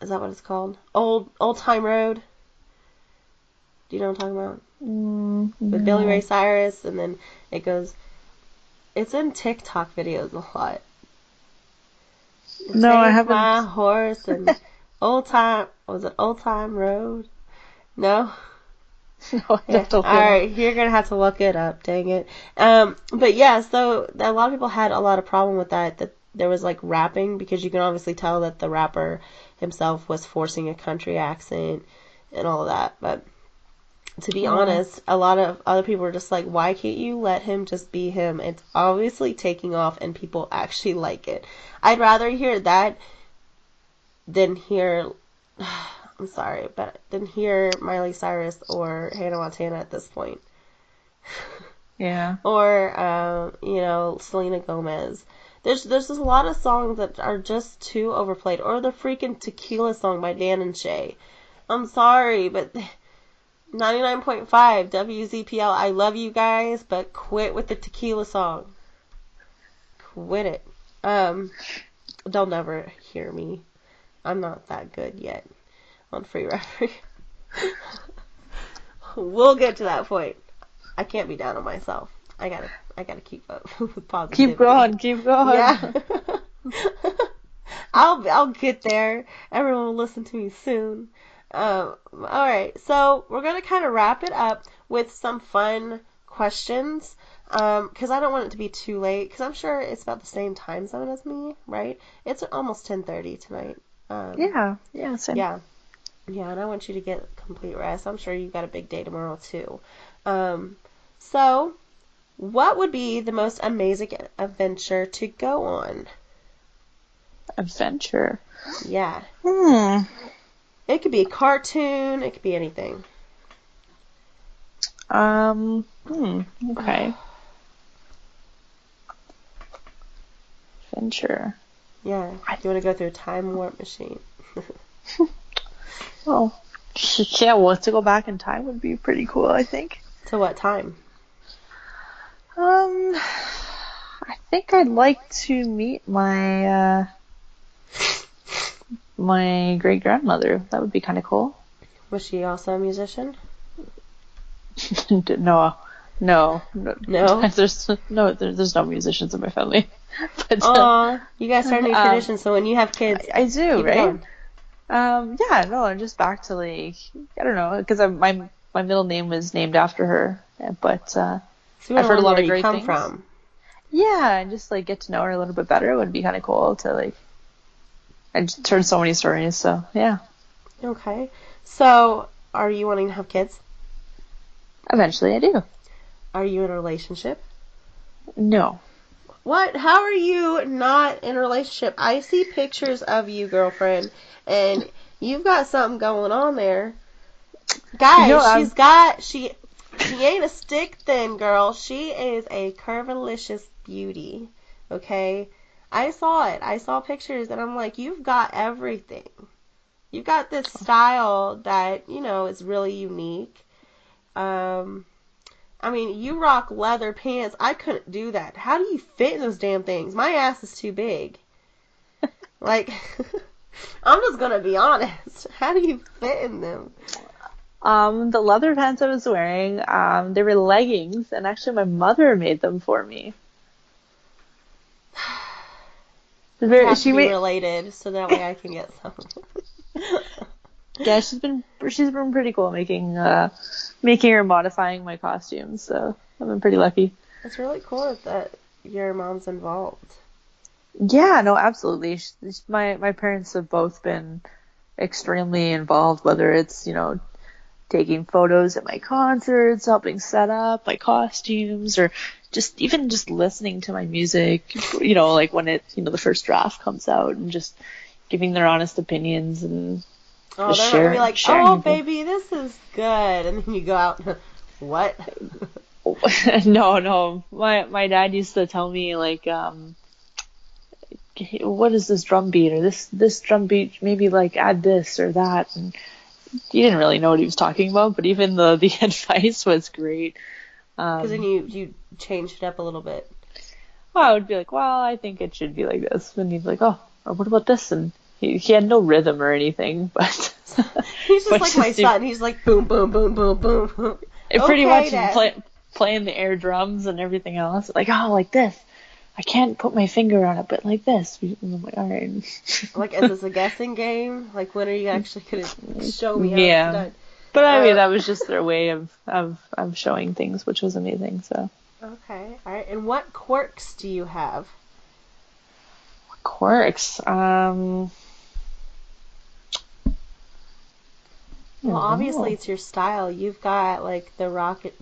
Is that what it's called? Old Old Time Road. Do you know what I'm talking about? Mm, With Billy Ray Cyrus, and then it goes. It's in TikTok videos a lot. No, I haven't. My horse and [LAUGHS] Old Time. Was it Old Time Road? No. No, [LAUGHS] Yeah. All right, you're gonna have to look it up. Dang it. Um, but yeah, so a lot of people had a lot of problem with that. That there was like rapping because you can obviously tell that the rapper himself was forcing a country accent and all of that. But to be honest, a lot of other people were just like, why can't you let him just be him? It's obviously taking off and people [LAUGHS] actually like it. I'd rather hear that than hear. I'm sorry, but than hear Miley Cyrus or Hannah Montana at this point, Yeah. [LAUGHS] or um, you know Selena Gomez. There's there's just a lot of songs that are just too overplayed, or the freaking Tequila song by Dan and Shay. I'm sorry, but [LAUGHS] 99.5 WZPL. I love you guys, but quit with the tequila song. Quit it. Um, they'll never hear me. I'm not that good yet on free referee. [LAUGHS] we'll get to that point. I can't be down on myself. I gotta, I gotta keep up [LAUGHS] with positivity. Keep going, keep going. Yeah. [LAUGHS] I'll I'll get there. Everyone will listen to me soon. Um, all right, so we're gonna kind of wrap it up with some fun questions. Because I don't want it to be too late. Because I'm sure it's about the same time zone as me, right? It's almost 10:30 tonight. Um, Yeah, yeah, same. yeah. Yeah, and I want you to get complete rest. I'm sure you've got a big day tomorrow too. Um, so, what would be the most amazing adventure to go on? Adventure. Yeah. Hmm. It could be a cartoon, it could be anything. Um. Hmm. Okay. Adventure. Yeah. You want to go through a time warp machine? [LAUGHS] Oh. Yeah, well, to go back in time would be pretty cool, I think. to what time? Um, I think I'd like to meet my uh, my great grandmother. That would be kind of cool. Was she also a musician? [LAUGHS] no, no, no, No? [LAUGHS] There's no, there, there's no musicians in my family. [LAUGHS] But uh, Aw, you guys start a new Um, tradition, so when you have kids, I, I do, right? Um, yeah, no, I'm just back to like I don't know because my my middle name was named after her, but uh, So I've heard a lot of great things. from. yeah, and just like get to know her a little bit better it would be kind of cool to like. I just heard so many stories, so yeah. Okay. So, are you wanting to have kids? Eventually, I do. Are you in a relationship? No. What? How are you not in a relationship? I see pictures of you, girlfriend, and you've got something going on there. Guys, No, I'm- she's got she she ain't a stick thin girl. She is a curvilicious beauty. Okay? I saw it. I saw pictures and I'm like, you've got everything. You've got this style that, you know, is really unique. Um I mean, you rock leather pants. I couldn't do that. How do you fit in those damn things? My ass is too big. [LAUGHS] like, [LAUGHS] I'm just gonna be honest. [LAUGHS] How do you fit in them? Um, the leather pants I was wearing, um, they were leggings, and actually my mother made them for me. [SIGHS] Very, she made, related, so that way I can get some. yeah, she's been she's been pretty cool making uh making or modifying my costumes, so I've been pretty lucky. it's really cool that your mom's involved. Yeah, no, absolutely. My my parents have both been extremely involved, whether it's you know taking photos at my concerts, helping set up my costumes, or just even just listening to my music. You know, like when it you know the first draft comes out, and just giving their honest opinions and Oh, they're not gonna be like, sharing "Oh, info. baby, this is good," and then you go out. and, [LAUGHS] What? [LAUGHS] no, no. My my dad used to tell me like, um, what is this drum beat or this this drum beat? Maybe like add this or that, and he didn't really know what he was talking about. But even the [LAUGHS] the advice was great. Um, Because then you you changed it up a little bit. well, I would be like, well, I think it should be like this, and he'd be like, oh, or what about this? And he he had no rhythm or anything, [LAUGHS] but He's just but like my son. He's like boom, boom, boom, boom, boom. [LAUGHS] It pretty Okay, much play, playing the air drums and everything else. Like, oh, like this. I can't put my finger on it, but like this. And I'm like, all right. [LAUGHS] Like, is this a guessing game? Like, when are you actually gonna show me how Yeah. it's done? But I mean, Uh, that was just their way of, of, of showing things, which was amazing. So, Okay, all right. And what quirks do you have? quirks. Um, Well, obviously it's your style. You've got like the rocket.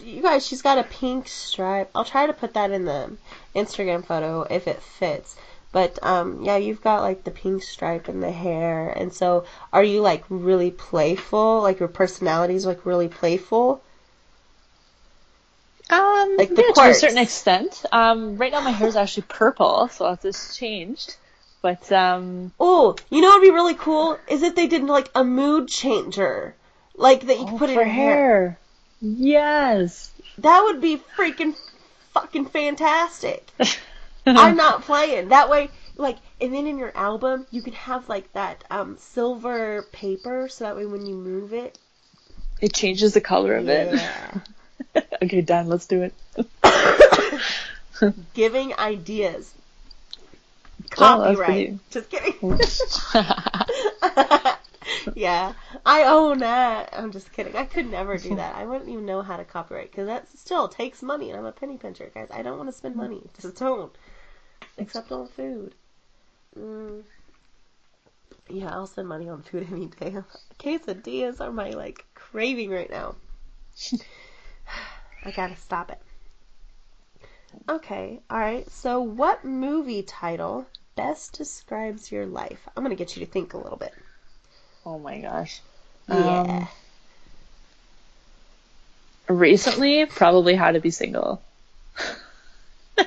You guys, she's got a pink stripe. I'll try to put that in the Instagram photo if it fits. But um, yeah, you've got like the pink stripe in the hair, and so are you like really playful? Like your personality is like really playful? um, Like yeah, to a certain extent. Um, right now my hair is actually purple, so this changed. But um, Oh, you know what'd be really cool is if they did like a mood changer. like that you can Oh, put in your hair. hair. Yes. That would be freaking fucking fantastic. [LAUGHS] I'm not playing. That way, like, and then in your album, you can have like that um silver paper, so that way when you move it, It changes the color of it. [LAUGHS] okay, done. Let's do it. [COUGHS] Giving ideas. Copyright. pretty- [LAUGHS] Just kidding. [LAUGHS] [LAUGHS] yeah, I own that. I'm just kidding. I could never do that. I wouldn't even know how to copyright because that still takes money, and I'm a penny pincher, guys. I don't want to spend money. Just don't. Except on food. Mm. Yeah, I'll spend money on food any day. Quesadillas are my like craving right now. [SIGHS] I gotta stop it. Okay, alright. So, what movie title best describes your life? I'm gonna get you to think a little bit. oh my gosh. Yeah. Um, recently, probably How to Be Single. [LAUGHS]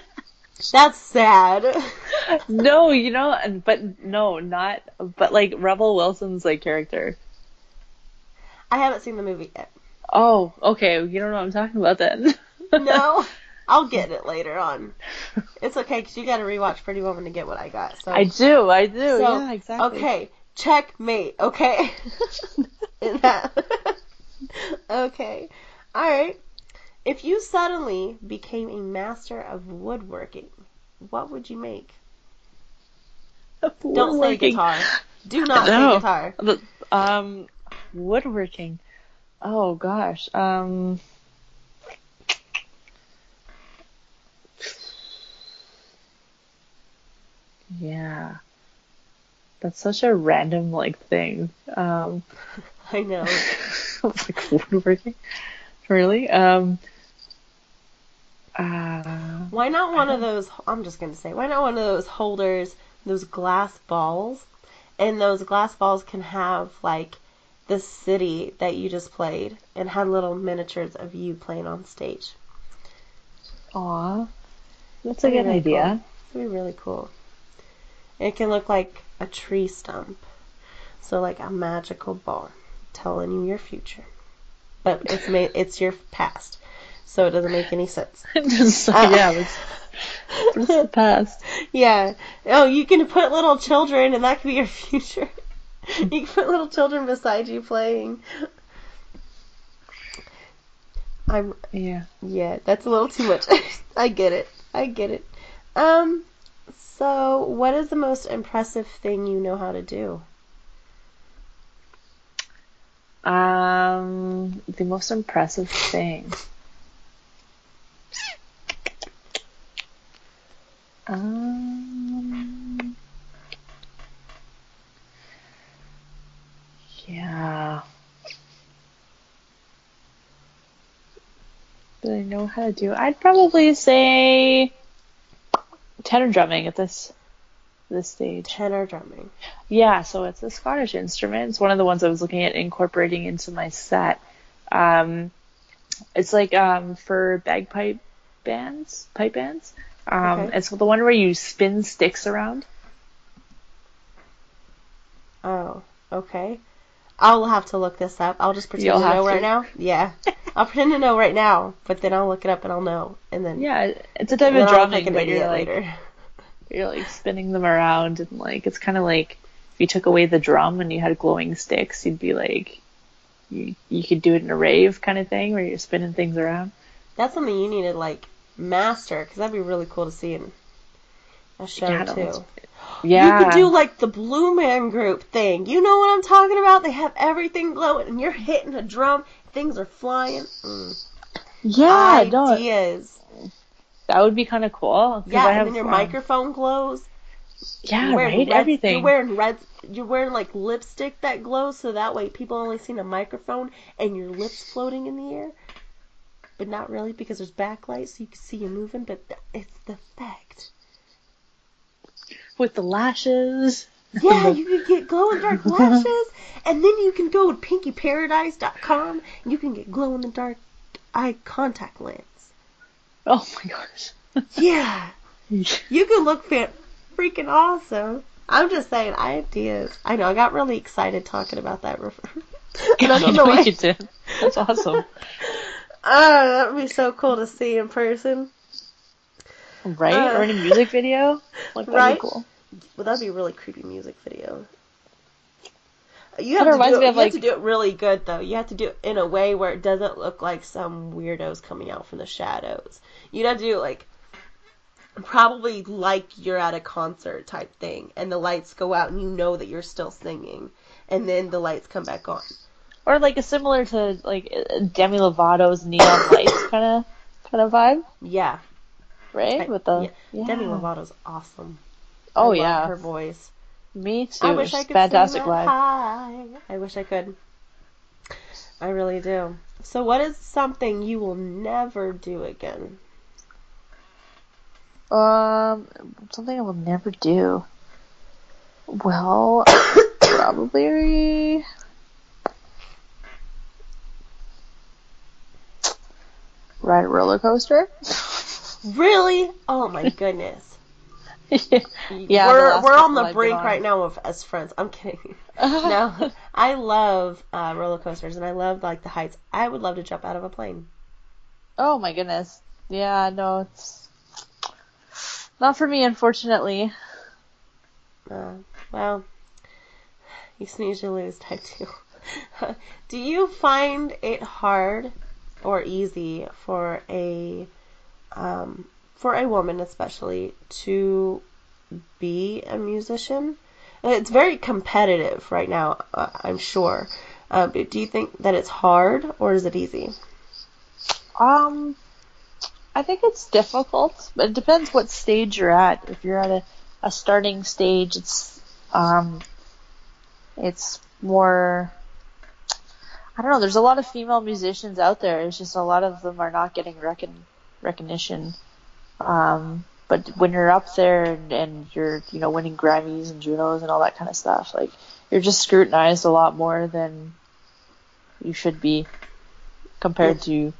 That's sad. [LAUGHS] no, you know, and- but no, not. But like Rebel Wilson's like character. I haven't seen the movie yet. Oh, okay. You don't know what I'm talking about then. No, [LAUGHS] I'll get it later on. It's okay because you got to rewatch Pretty Woman to get what I got. So I do. I do. So, yeah, exactly. Okay, checkmate. Okay. [LAUGHS] In that. [LAUGHS] okay. All right. If you suddenly became a master of woodworking, what would you make? Don't say guitar. Do not No. say guitar. Um, woodworking. Oh gosh. Um. Yeah. That's such a random like thing. Um, [LAUGHS] I know. [LAUGHS] like [LAUGHS] woodworking. Really? Um. Uh, Why not one of those? I'm just gonna say, why not one of those holders, those glass balls, and those glass balls can have like the city that you just played, and had little miniatures of you playing on stage. aw. That's a That'd good really idea. It'd be really cool. It can look like a tree stump, so like a magical ball, telling you your future, but it's made it's your past, so it doesn't make any sense. [LAUGHS] Just, Uh, yeah, it's, it's the past. [LAUGHS] Yeah. Oh, you can put little children, and that could be your [LAUGHS] future. you can put little children beside you playing. I'm Yeah. yeah, that's a little too much. I get it. I get it. Um so what is the most impressive thing you know how to do? Um, the most impressive thing. Um, yeah. That I know how to do. I'd probably say tenor drumming at this this stage. Tenor drumming. Yeah, so it's a Scottish instrument. It's one of the ones I was looking at incorporating into my set. Um, it's like um, for bagpipe bands, pipe bands. Um, Okay. It's the one where you spin sticks around. Oh, okay. I'll have to look this up. I'll just pretend You'll to know to. right now. Yeah. [LAUGHS] I'll pretend to know right now, but then I'll look it up and I'll know. And then, Yeah, it's a type of I'll look like drumming, but you're like later. [LAUGHS] you're like spinning them around and like it's kind of like if you took away the drum and you had glowing sticks, you'd be like you you could do it in a rave kind of thing where you're spinning things around. That's something you need to like master because that'd be really cool to see in a show Yeah, too. Yeah, You could do like the Blue Man Group thing. You know what I'm talking about? They have everything glowing, and you're hitting a drum. Things are flying. Mm. yeah, no, Ideas. that would be kind of cool. Yeah, I and have, then your um, microphone glows. Yeah, You're wearing right. red- Everything. You're wearing red. You're wearing like lipstick that glows, so that way people only see a microphone and your lips floating in the air, but not really because there's backlight, so you can see you moving. But it's the effect. With the lashes. Yeah, you can get glow in the dark [LAUGHS] lashes, and then you can go to pinkyparadise.com and you can get glow in the dark eye contact lens. Oh my gosh. [LAUGHS] Yeah, you can look fan- freaking awesome. I'm just saying ideas. I know I got really excited talking about that. [LAUGHS] And on the No, way. you didn't. That's awesome. Oh, that would be so cool to see in person. Right? Uh, or in a music video? Like, that'd right? be cool. Well, that'd be a really creepy music video. You have, to do, it, me of, you have to do it really good though. You have to do it in a way where it doesn't look like some weirdos coming out from the shadows. You'd have to do it like probably like you're at a concert type thing, and the lights go out and you know that you're still singing, and then the lights come back on. Or like a similar to like Demi Lovato's Neon Lights kind of kind of vibe, Yeah, right? I- With the yeah. yeah. Demi Lovato's awesome. I Oh love yeah, her voice. me too. I wish I could fantastic sing that live. high. I wish I could. I really do. So, what is something you will never do again? Um, something I will never do. Well, [COUGHS] probably. Ride a roller coaster. Really? Oh my goodness. [LAUGHS] yeah, we're we're on the brink on. right now of as friends. I'm kidding. [LAUGHS] no, I love uh, roller coasters and I love like the heights. I would love to jump out of a plane. Oh my goodness. Yeah, no, it's not for me, unfortunately. Uh, well, you sneeze, you lose type two. [LAUGHS] Do you find it hard or easy for a um, for a woman, especially, to be a musician? It's very competitive right now, uh, I'm sure. Uh, do you think that it's hard or is it easy? Um, I think it's difficult, but it depends what stage you're at. If you're at a, a starting stage, it's um, it's more. I don't know. There's a lot of female musicians out there. It's just a lot of them are not getting recon- recognition. Um, but when you're up there and, and you're you know winning Grammys and Junos and all that kind of stuff, like you're just scrutinized a lot more than you should be compared to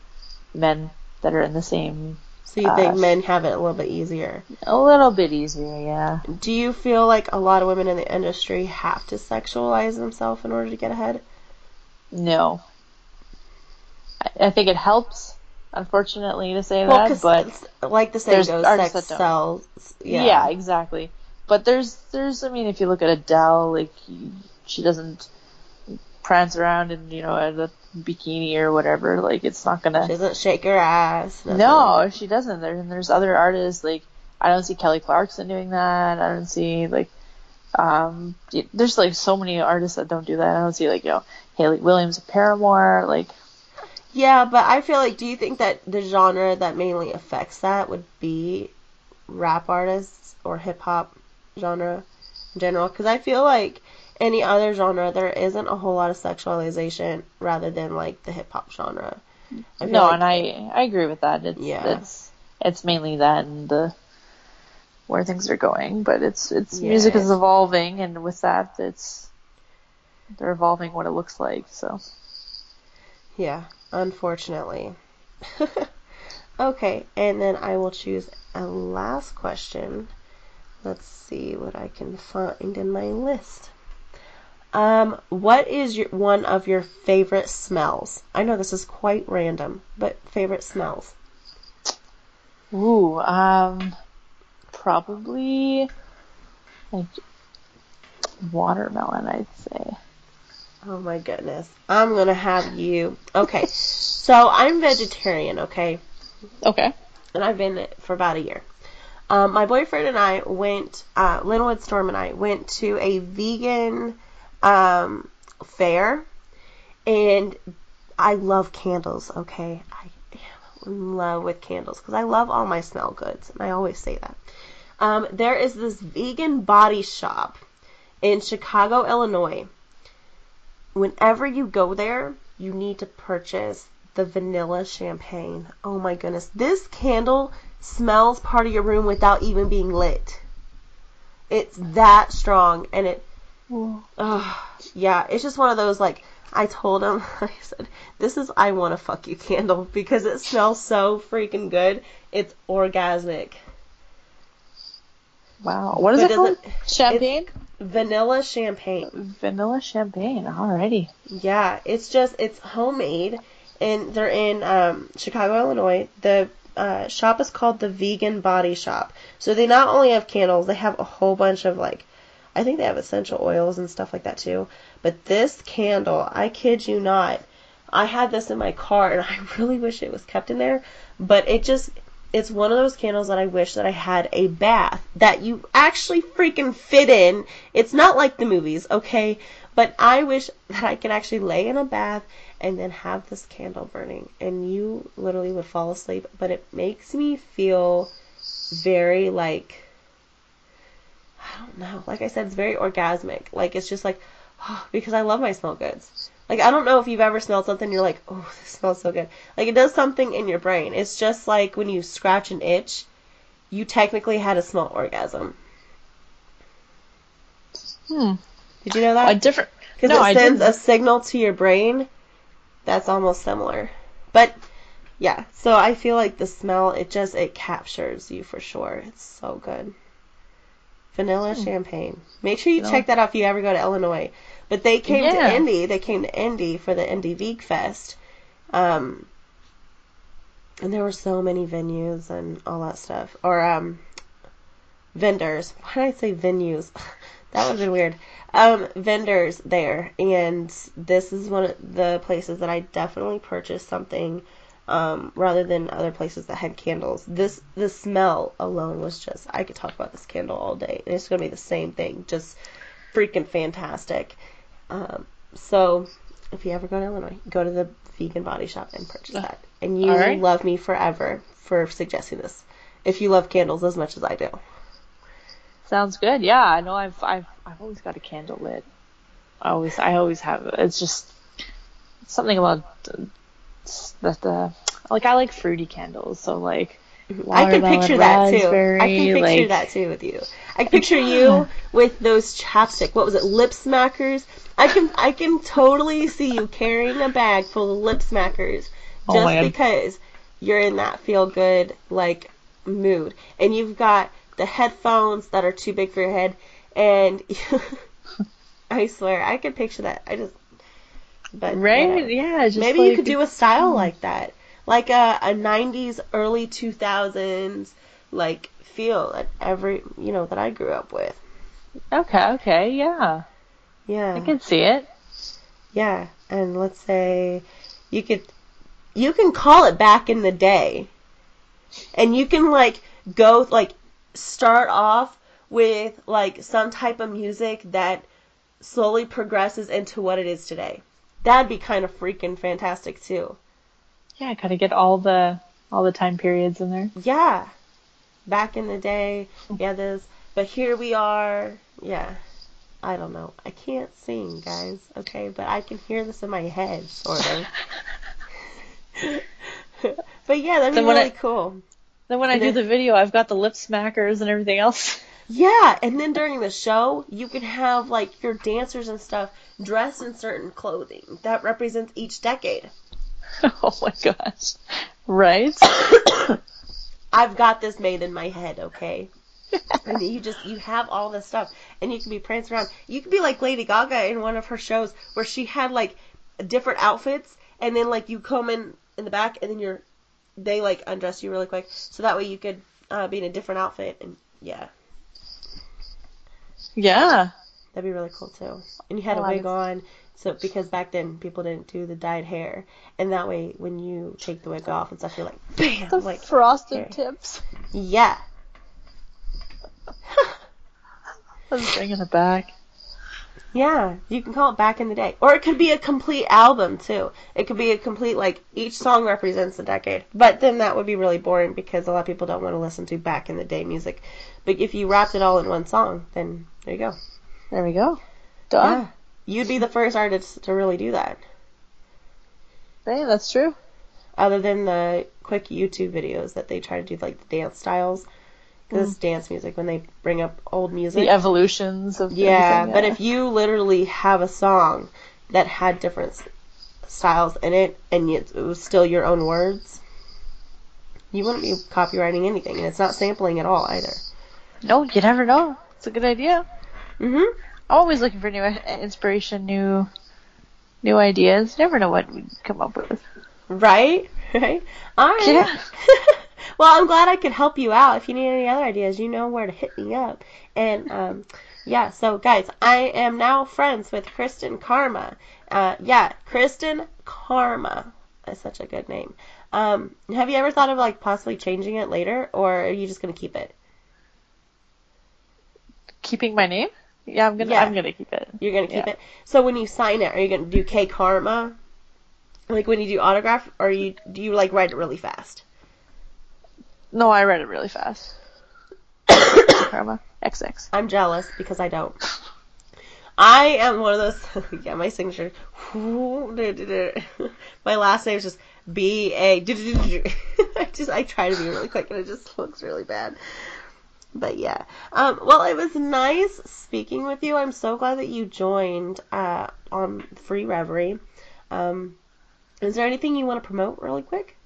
men that are in the same So you think Uh, men have it a little bit easier? a little bit easier, yeah. Do you feel like a lot of women in the industry have to sexualize themselves in order to get ahead? No. I, I think it helps, unfortunately, to say Well, that, but like the saying there's goes, artists sex sells. yeah. Yeah. exactly. But there's, there's, I mean, if you look at Adele, like she doesn't prance around in, you know, a bikini or whatever. Like it's not gonna. She doesn't shake her ass. nothing. No, she doesn't. There, and there's other artists like I don't see Kelly Clarkson doing that. I don't see like um there's like so many artists that don't do that. I don't see like you know Hayley Williams of Paramore. Like Yeah, but I feel like, do you think that the genre that mainly affects that would be rap artists or hip hop genre in general? Because I feel like any other genre, there isn't a whole lot of sexualization rather than like the hip hop genre. No, like- and I I agree with that. It's Yeah. it's it's mainly that and the where things are going. But it's it's Yeah, music is evolving, and with that, it's they're evolving what it looks like. So Yeah, unfortunately. [LAUGHS] okay, and then I will choose a last question. Let's see what I can find in my list. Um, what is your one of your favorite smells? I know this is quite random, but favorite smells. ooh, um, probably like watermelon. I'd say. Oh my goodness. I'm gonna have you. Okay, so I'm vegetarian, okay? Okay. and I've been it for about a year. Um, my boyfriend and I went, uh, Linwood Storm and I went to a vegan um, fair, and I love candles. Okay, I am in love with candles because I love all my smell goods, and I always say that. Um, there is this vegan body shop in Chicago, Illinois. Whenever you go there, you need to purchase the vanilla champagne. Oh my goodness. This candle smells part of your room without even being lit. It's that strong and it Ugh, yeah, it's just one of those like I told him [LAUGHS] I said this is I want to fuck you candle because it smells so freaking good. It's orgasmic. Wow. What is But it called? Champagne. Vanilla champagne. Vanilla champagne. Alrighty. Yeah, it's just it's homemade, and they're in um, Chicago, Illinois. The uh, shop is called the Vegan Body Shop. So they not only have candles, they have a whole bunch of like, I think they have essential oils and stuff like that too. But this candle, I kid you not, I had this in my car, and [LAUGHS] I really wish it was kept in there, but it just. It's one of those candles that I wish that I had a bath that you actually freaking fit in. It's not like the movies, okay? But I wish that I could actually lay in a bath and then have this candle burning and you literally would fall asleep but it makes me feel very like I don't know like I said it's very orgasmic like it's just like [GASPS] because I love my smell goods. Like I don't know if you've ever smelled something you're like oh this smells so good. Like it does something in your brain. It's just like when you scratch an itch you technically had a smell orgasm. Hmm. did you know that? A different. because No, it sends a signal to your brain that's almost similar. But yeah. So i feel like the smell it just it captures you for sure. It's so good vanilla champagne. Make sure you. Vanilla- check that out if you ever go to illinois. But they came Yeah. to indy. They came to indy for the indy VegFest. Um and there were so many venues and all that stuff. Or um vendors. Why did i say venues? [LAUGHS] That would have been weird. Um, vendors there, and this is one of the places that I definitely purchased something um, rather than other places that had candles. This the smell alone was just I could talk about this candle all day, and it's gonna be the same thing, just freaking fantastic. Um, so if you ever go to Illinois, go to the vegan body shop and purchase that, and you right. love me forever for suggesting this. If you love candles as much as I do. Sounds good. Yeah, I know. I've I've I've always got a candle lit. I always I always have. It's just something about that the like I like fruity candles. So like I can picture that too. I can picture like, that too with you. I can picture you [LAUGHS] with those chapstick. What was it? Lip smackers. I can I can totally see you carrying a bag full of lip smackers Oh just God. because you're in that feel good like mood, and you've got the headphones that are too big for your head, and [LAUGHS] I swear I could picture that. I just but Right? Yeah. Just Maybe you could do a style mm. like that, like a, a '90s, early 2000s, like feel that every you know that I grew up with. Okay. Okay. Yeah. Yeah, I can see it. yeah. And let's say you could, you can call it back in the day, and you can like go like start off with like some type of music that slowly progresses into what it is today. That'd be kind of freaking fantastic too. Yeah. Gotta get all the all the time periods in there. Yeah. Back in the day, yeah, this, but here we are. Yeah. I don't know. I can't sing, guys, okay? But I can hear this in my head, sort of. [LAUGHS] but yeah, that'd be Then really I- cool. Then when I And do the video, I've got the lip smackers and everything else. Yeah, and then during the show, you can have like your dancers and stuff dressed in certain clothing that represents each decade. [LAUGHS] oh my gosh. Right? [COUGHS] I've got this made in my head, okay? and you just you have all this stuff and you can be prancing around. You could be like Lady Gaga in one of her shows where she had like different outfits and then like you come in in the back and then you're they like undress you really quick so that way you could uh, be in a different outfit and yeah, Yeah. That'd be really cool too. And you had Oh, a wig on so because back then people didn't do the dyed hair and that way when you take the wig off and stuff you're like bam The like frosted here. tips. yeah. I'm bringing it back. Yeah, you can call it back in the day. Or it could be a complete album too. It could be a complete like each song represents a decade. But then that would be really boring because a lot of people don't want to listen to back in the day music. But if you wrapped it all in one song, then there you go. There we go. Done. Yeah. You'd be the first artist to really do that. Hey, that's true. Other than the quick YouTube videos that they try to do like the dance styles. Because it's mm. dance music when they bring up old music. The evolutions of Yeah, everything, but if you literally have a song that had different styles in it and it was still your own words, you wouldn't be copywriting anything, and it's not sampling at all either. no, you never know. It's a good idea. Mhm. I'm always looking for new uh, inspiration, new new ideas. Never know what we come up with. Right? [LAUGHS] Right? All right. Yeah. [LAUGHS] well, I'm glad I could help you out. If you need any other ideas, you know where to hit me up. And um, yeah, so guys, I am now friends with Kristen Karma. Uh, yeah, Kristen Karma. That's such a good name. Um, have you ever thought of like possibly changing it later, or are you just gonna keep it? Keeping my name? Yeah, I'm gonna Yeah. I'm gonna keep it. You're gonna keep Yeah. it. So when you sign it, are you gonna do K Karma? Like when you do autograph, or you do you like write it really fast? No, I read it really fast. Karma XX. I'm jealous because I don't. I am one of those. [LAUGHS] yeah, my signature. [LAUGHS] my last name is just B A. [LAUGHS] I just I try to be really quick and it just looks really bad. But yeah. Um, well, it was nice speaking with you. I'm so glad that you joined uh, on Free Reverie. Um, is there anything you want to promote really quick?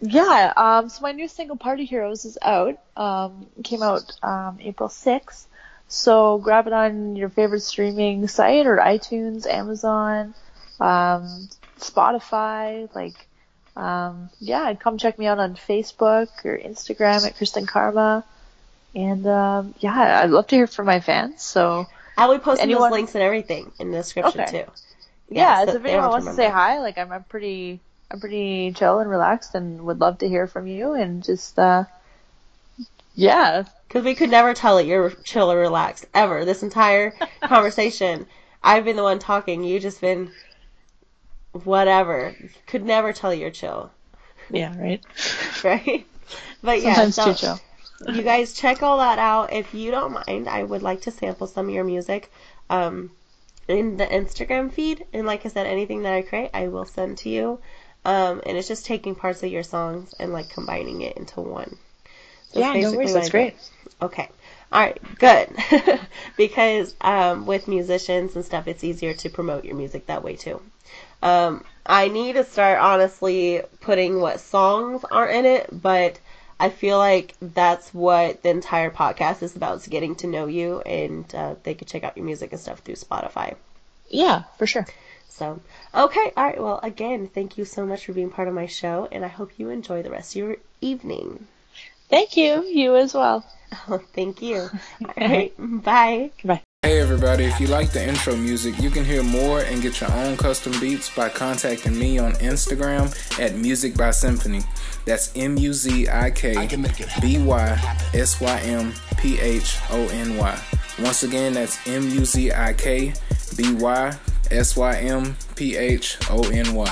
Yeah, um, so my new single Party Heroes is out. Um, came out um, April 6th. So grab it on your favorite streaming site or iTunes, Amazon, um, Spotify. Like, um, yeah, come check me out on Facebook or Instagram at Kristen Karma. And um, yeah, I'd love to hear from my fans. So I'll be posting Anyone- those links and everything in the description Okay. too. yeah, so so if anyone wants to say hi, like I'm, I'm pretty, I'm pretty chill and relaxed, and would love to hear from you. And just, uh, yeah, Because we could never tell that you're chill or relaxed ever. This entire [LAUGHS] conversation, I've been the one talking. You just been whatever. Could never tell you're chill, yeah, right. [LAUGHS] right? But yeah, Sometimes so too chill. You guys check all that out. If you don't mind, I would like to sample some of your music um, in the Instagram feed. And like I said, anything that I create, I will send to you. Um, and it's just taking parts of your songs and like combining it into one. So Yeah, no basically worries. That's great. Okay. All right. Good. [LAUGHS] because um, with musicians and stuff, it's easier to promote your music that way too. Um, I need to start honestly putting what songs are in it, but I feel like that's what the entire podcast is about: is getting to know you, and uh, they could check out your music and stuff through Spotify. Yeah, for sure. So, okay, all right. Well, again, thank you so much for being part of my show, and I hope you enjoy the rest of your evening. Thank you. You as well. Oh, [LAUGHS] thank you. [LAUGHS] All right. Bye. Bye. Hey everybody, if you like the intro music, you can hear more and get your own custom beats by contacting me on Instagram at Music by Symphony. That's M U Z I K B Y S Y M P H O N Y. Once again, that's M U Z I K B Y S Y M P H O N Y.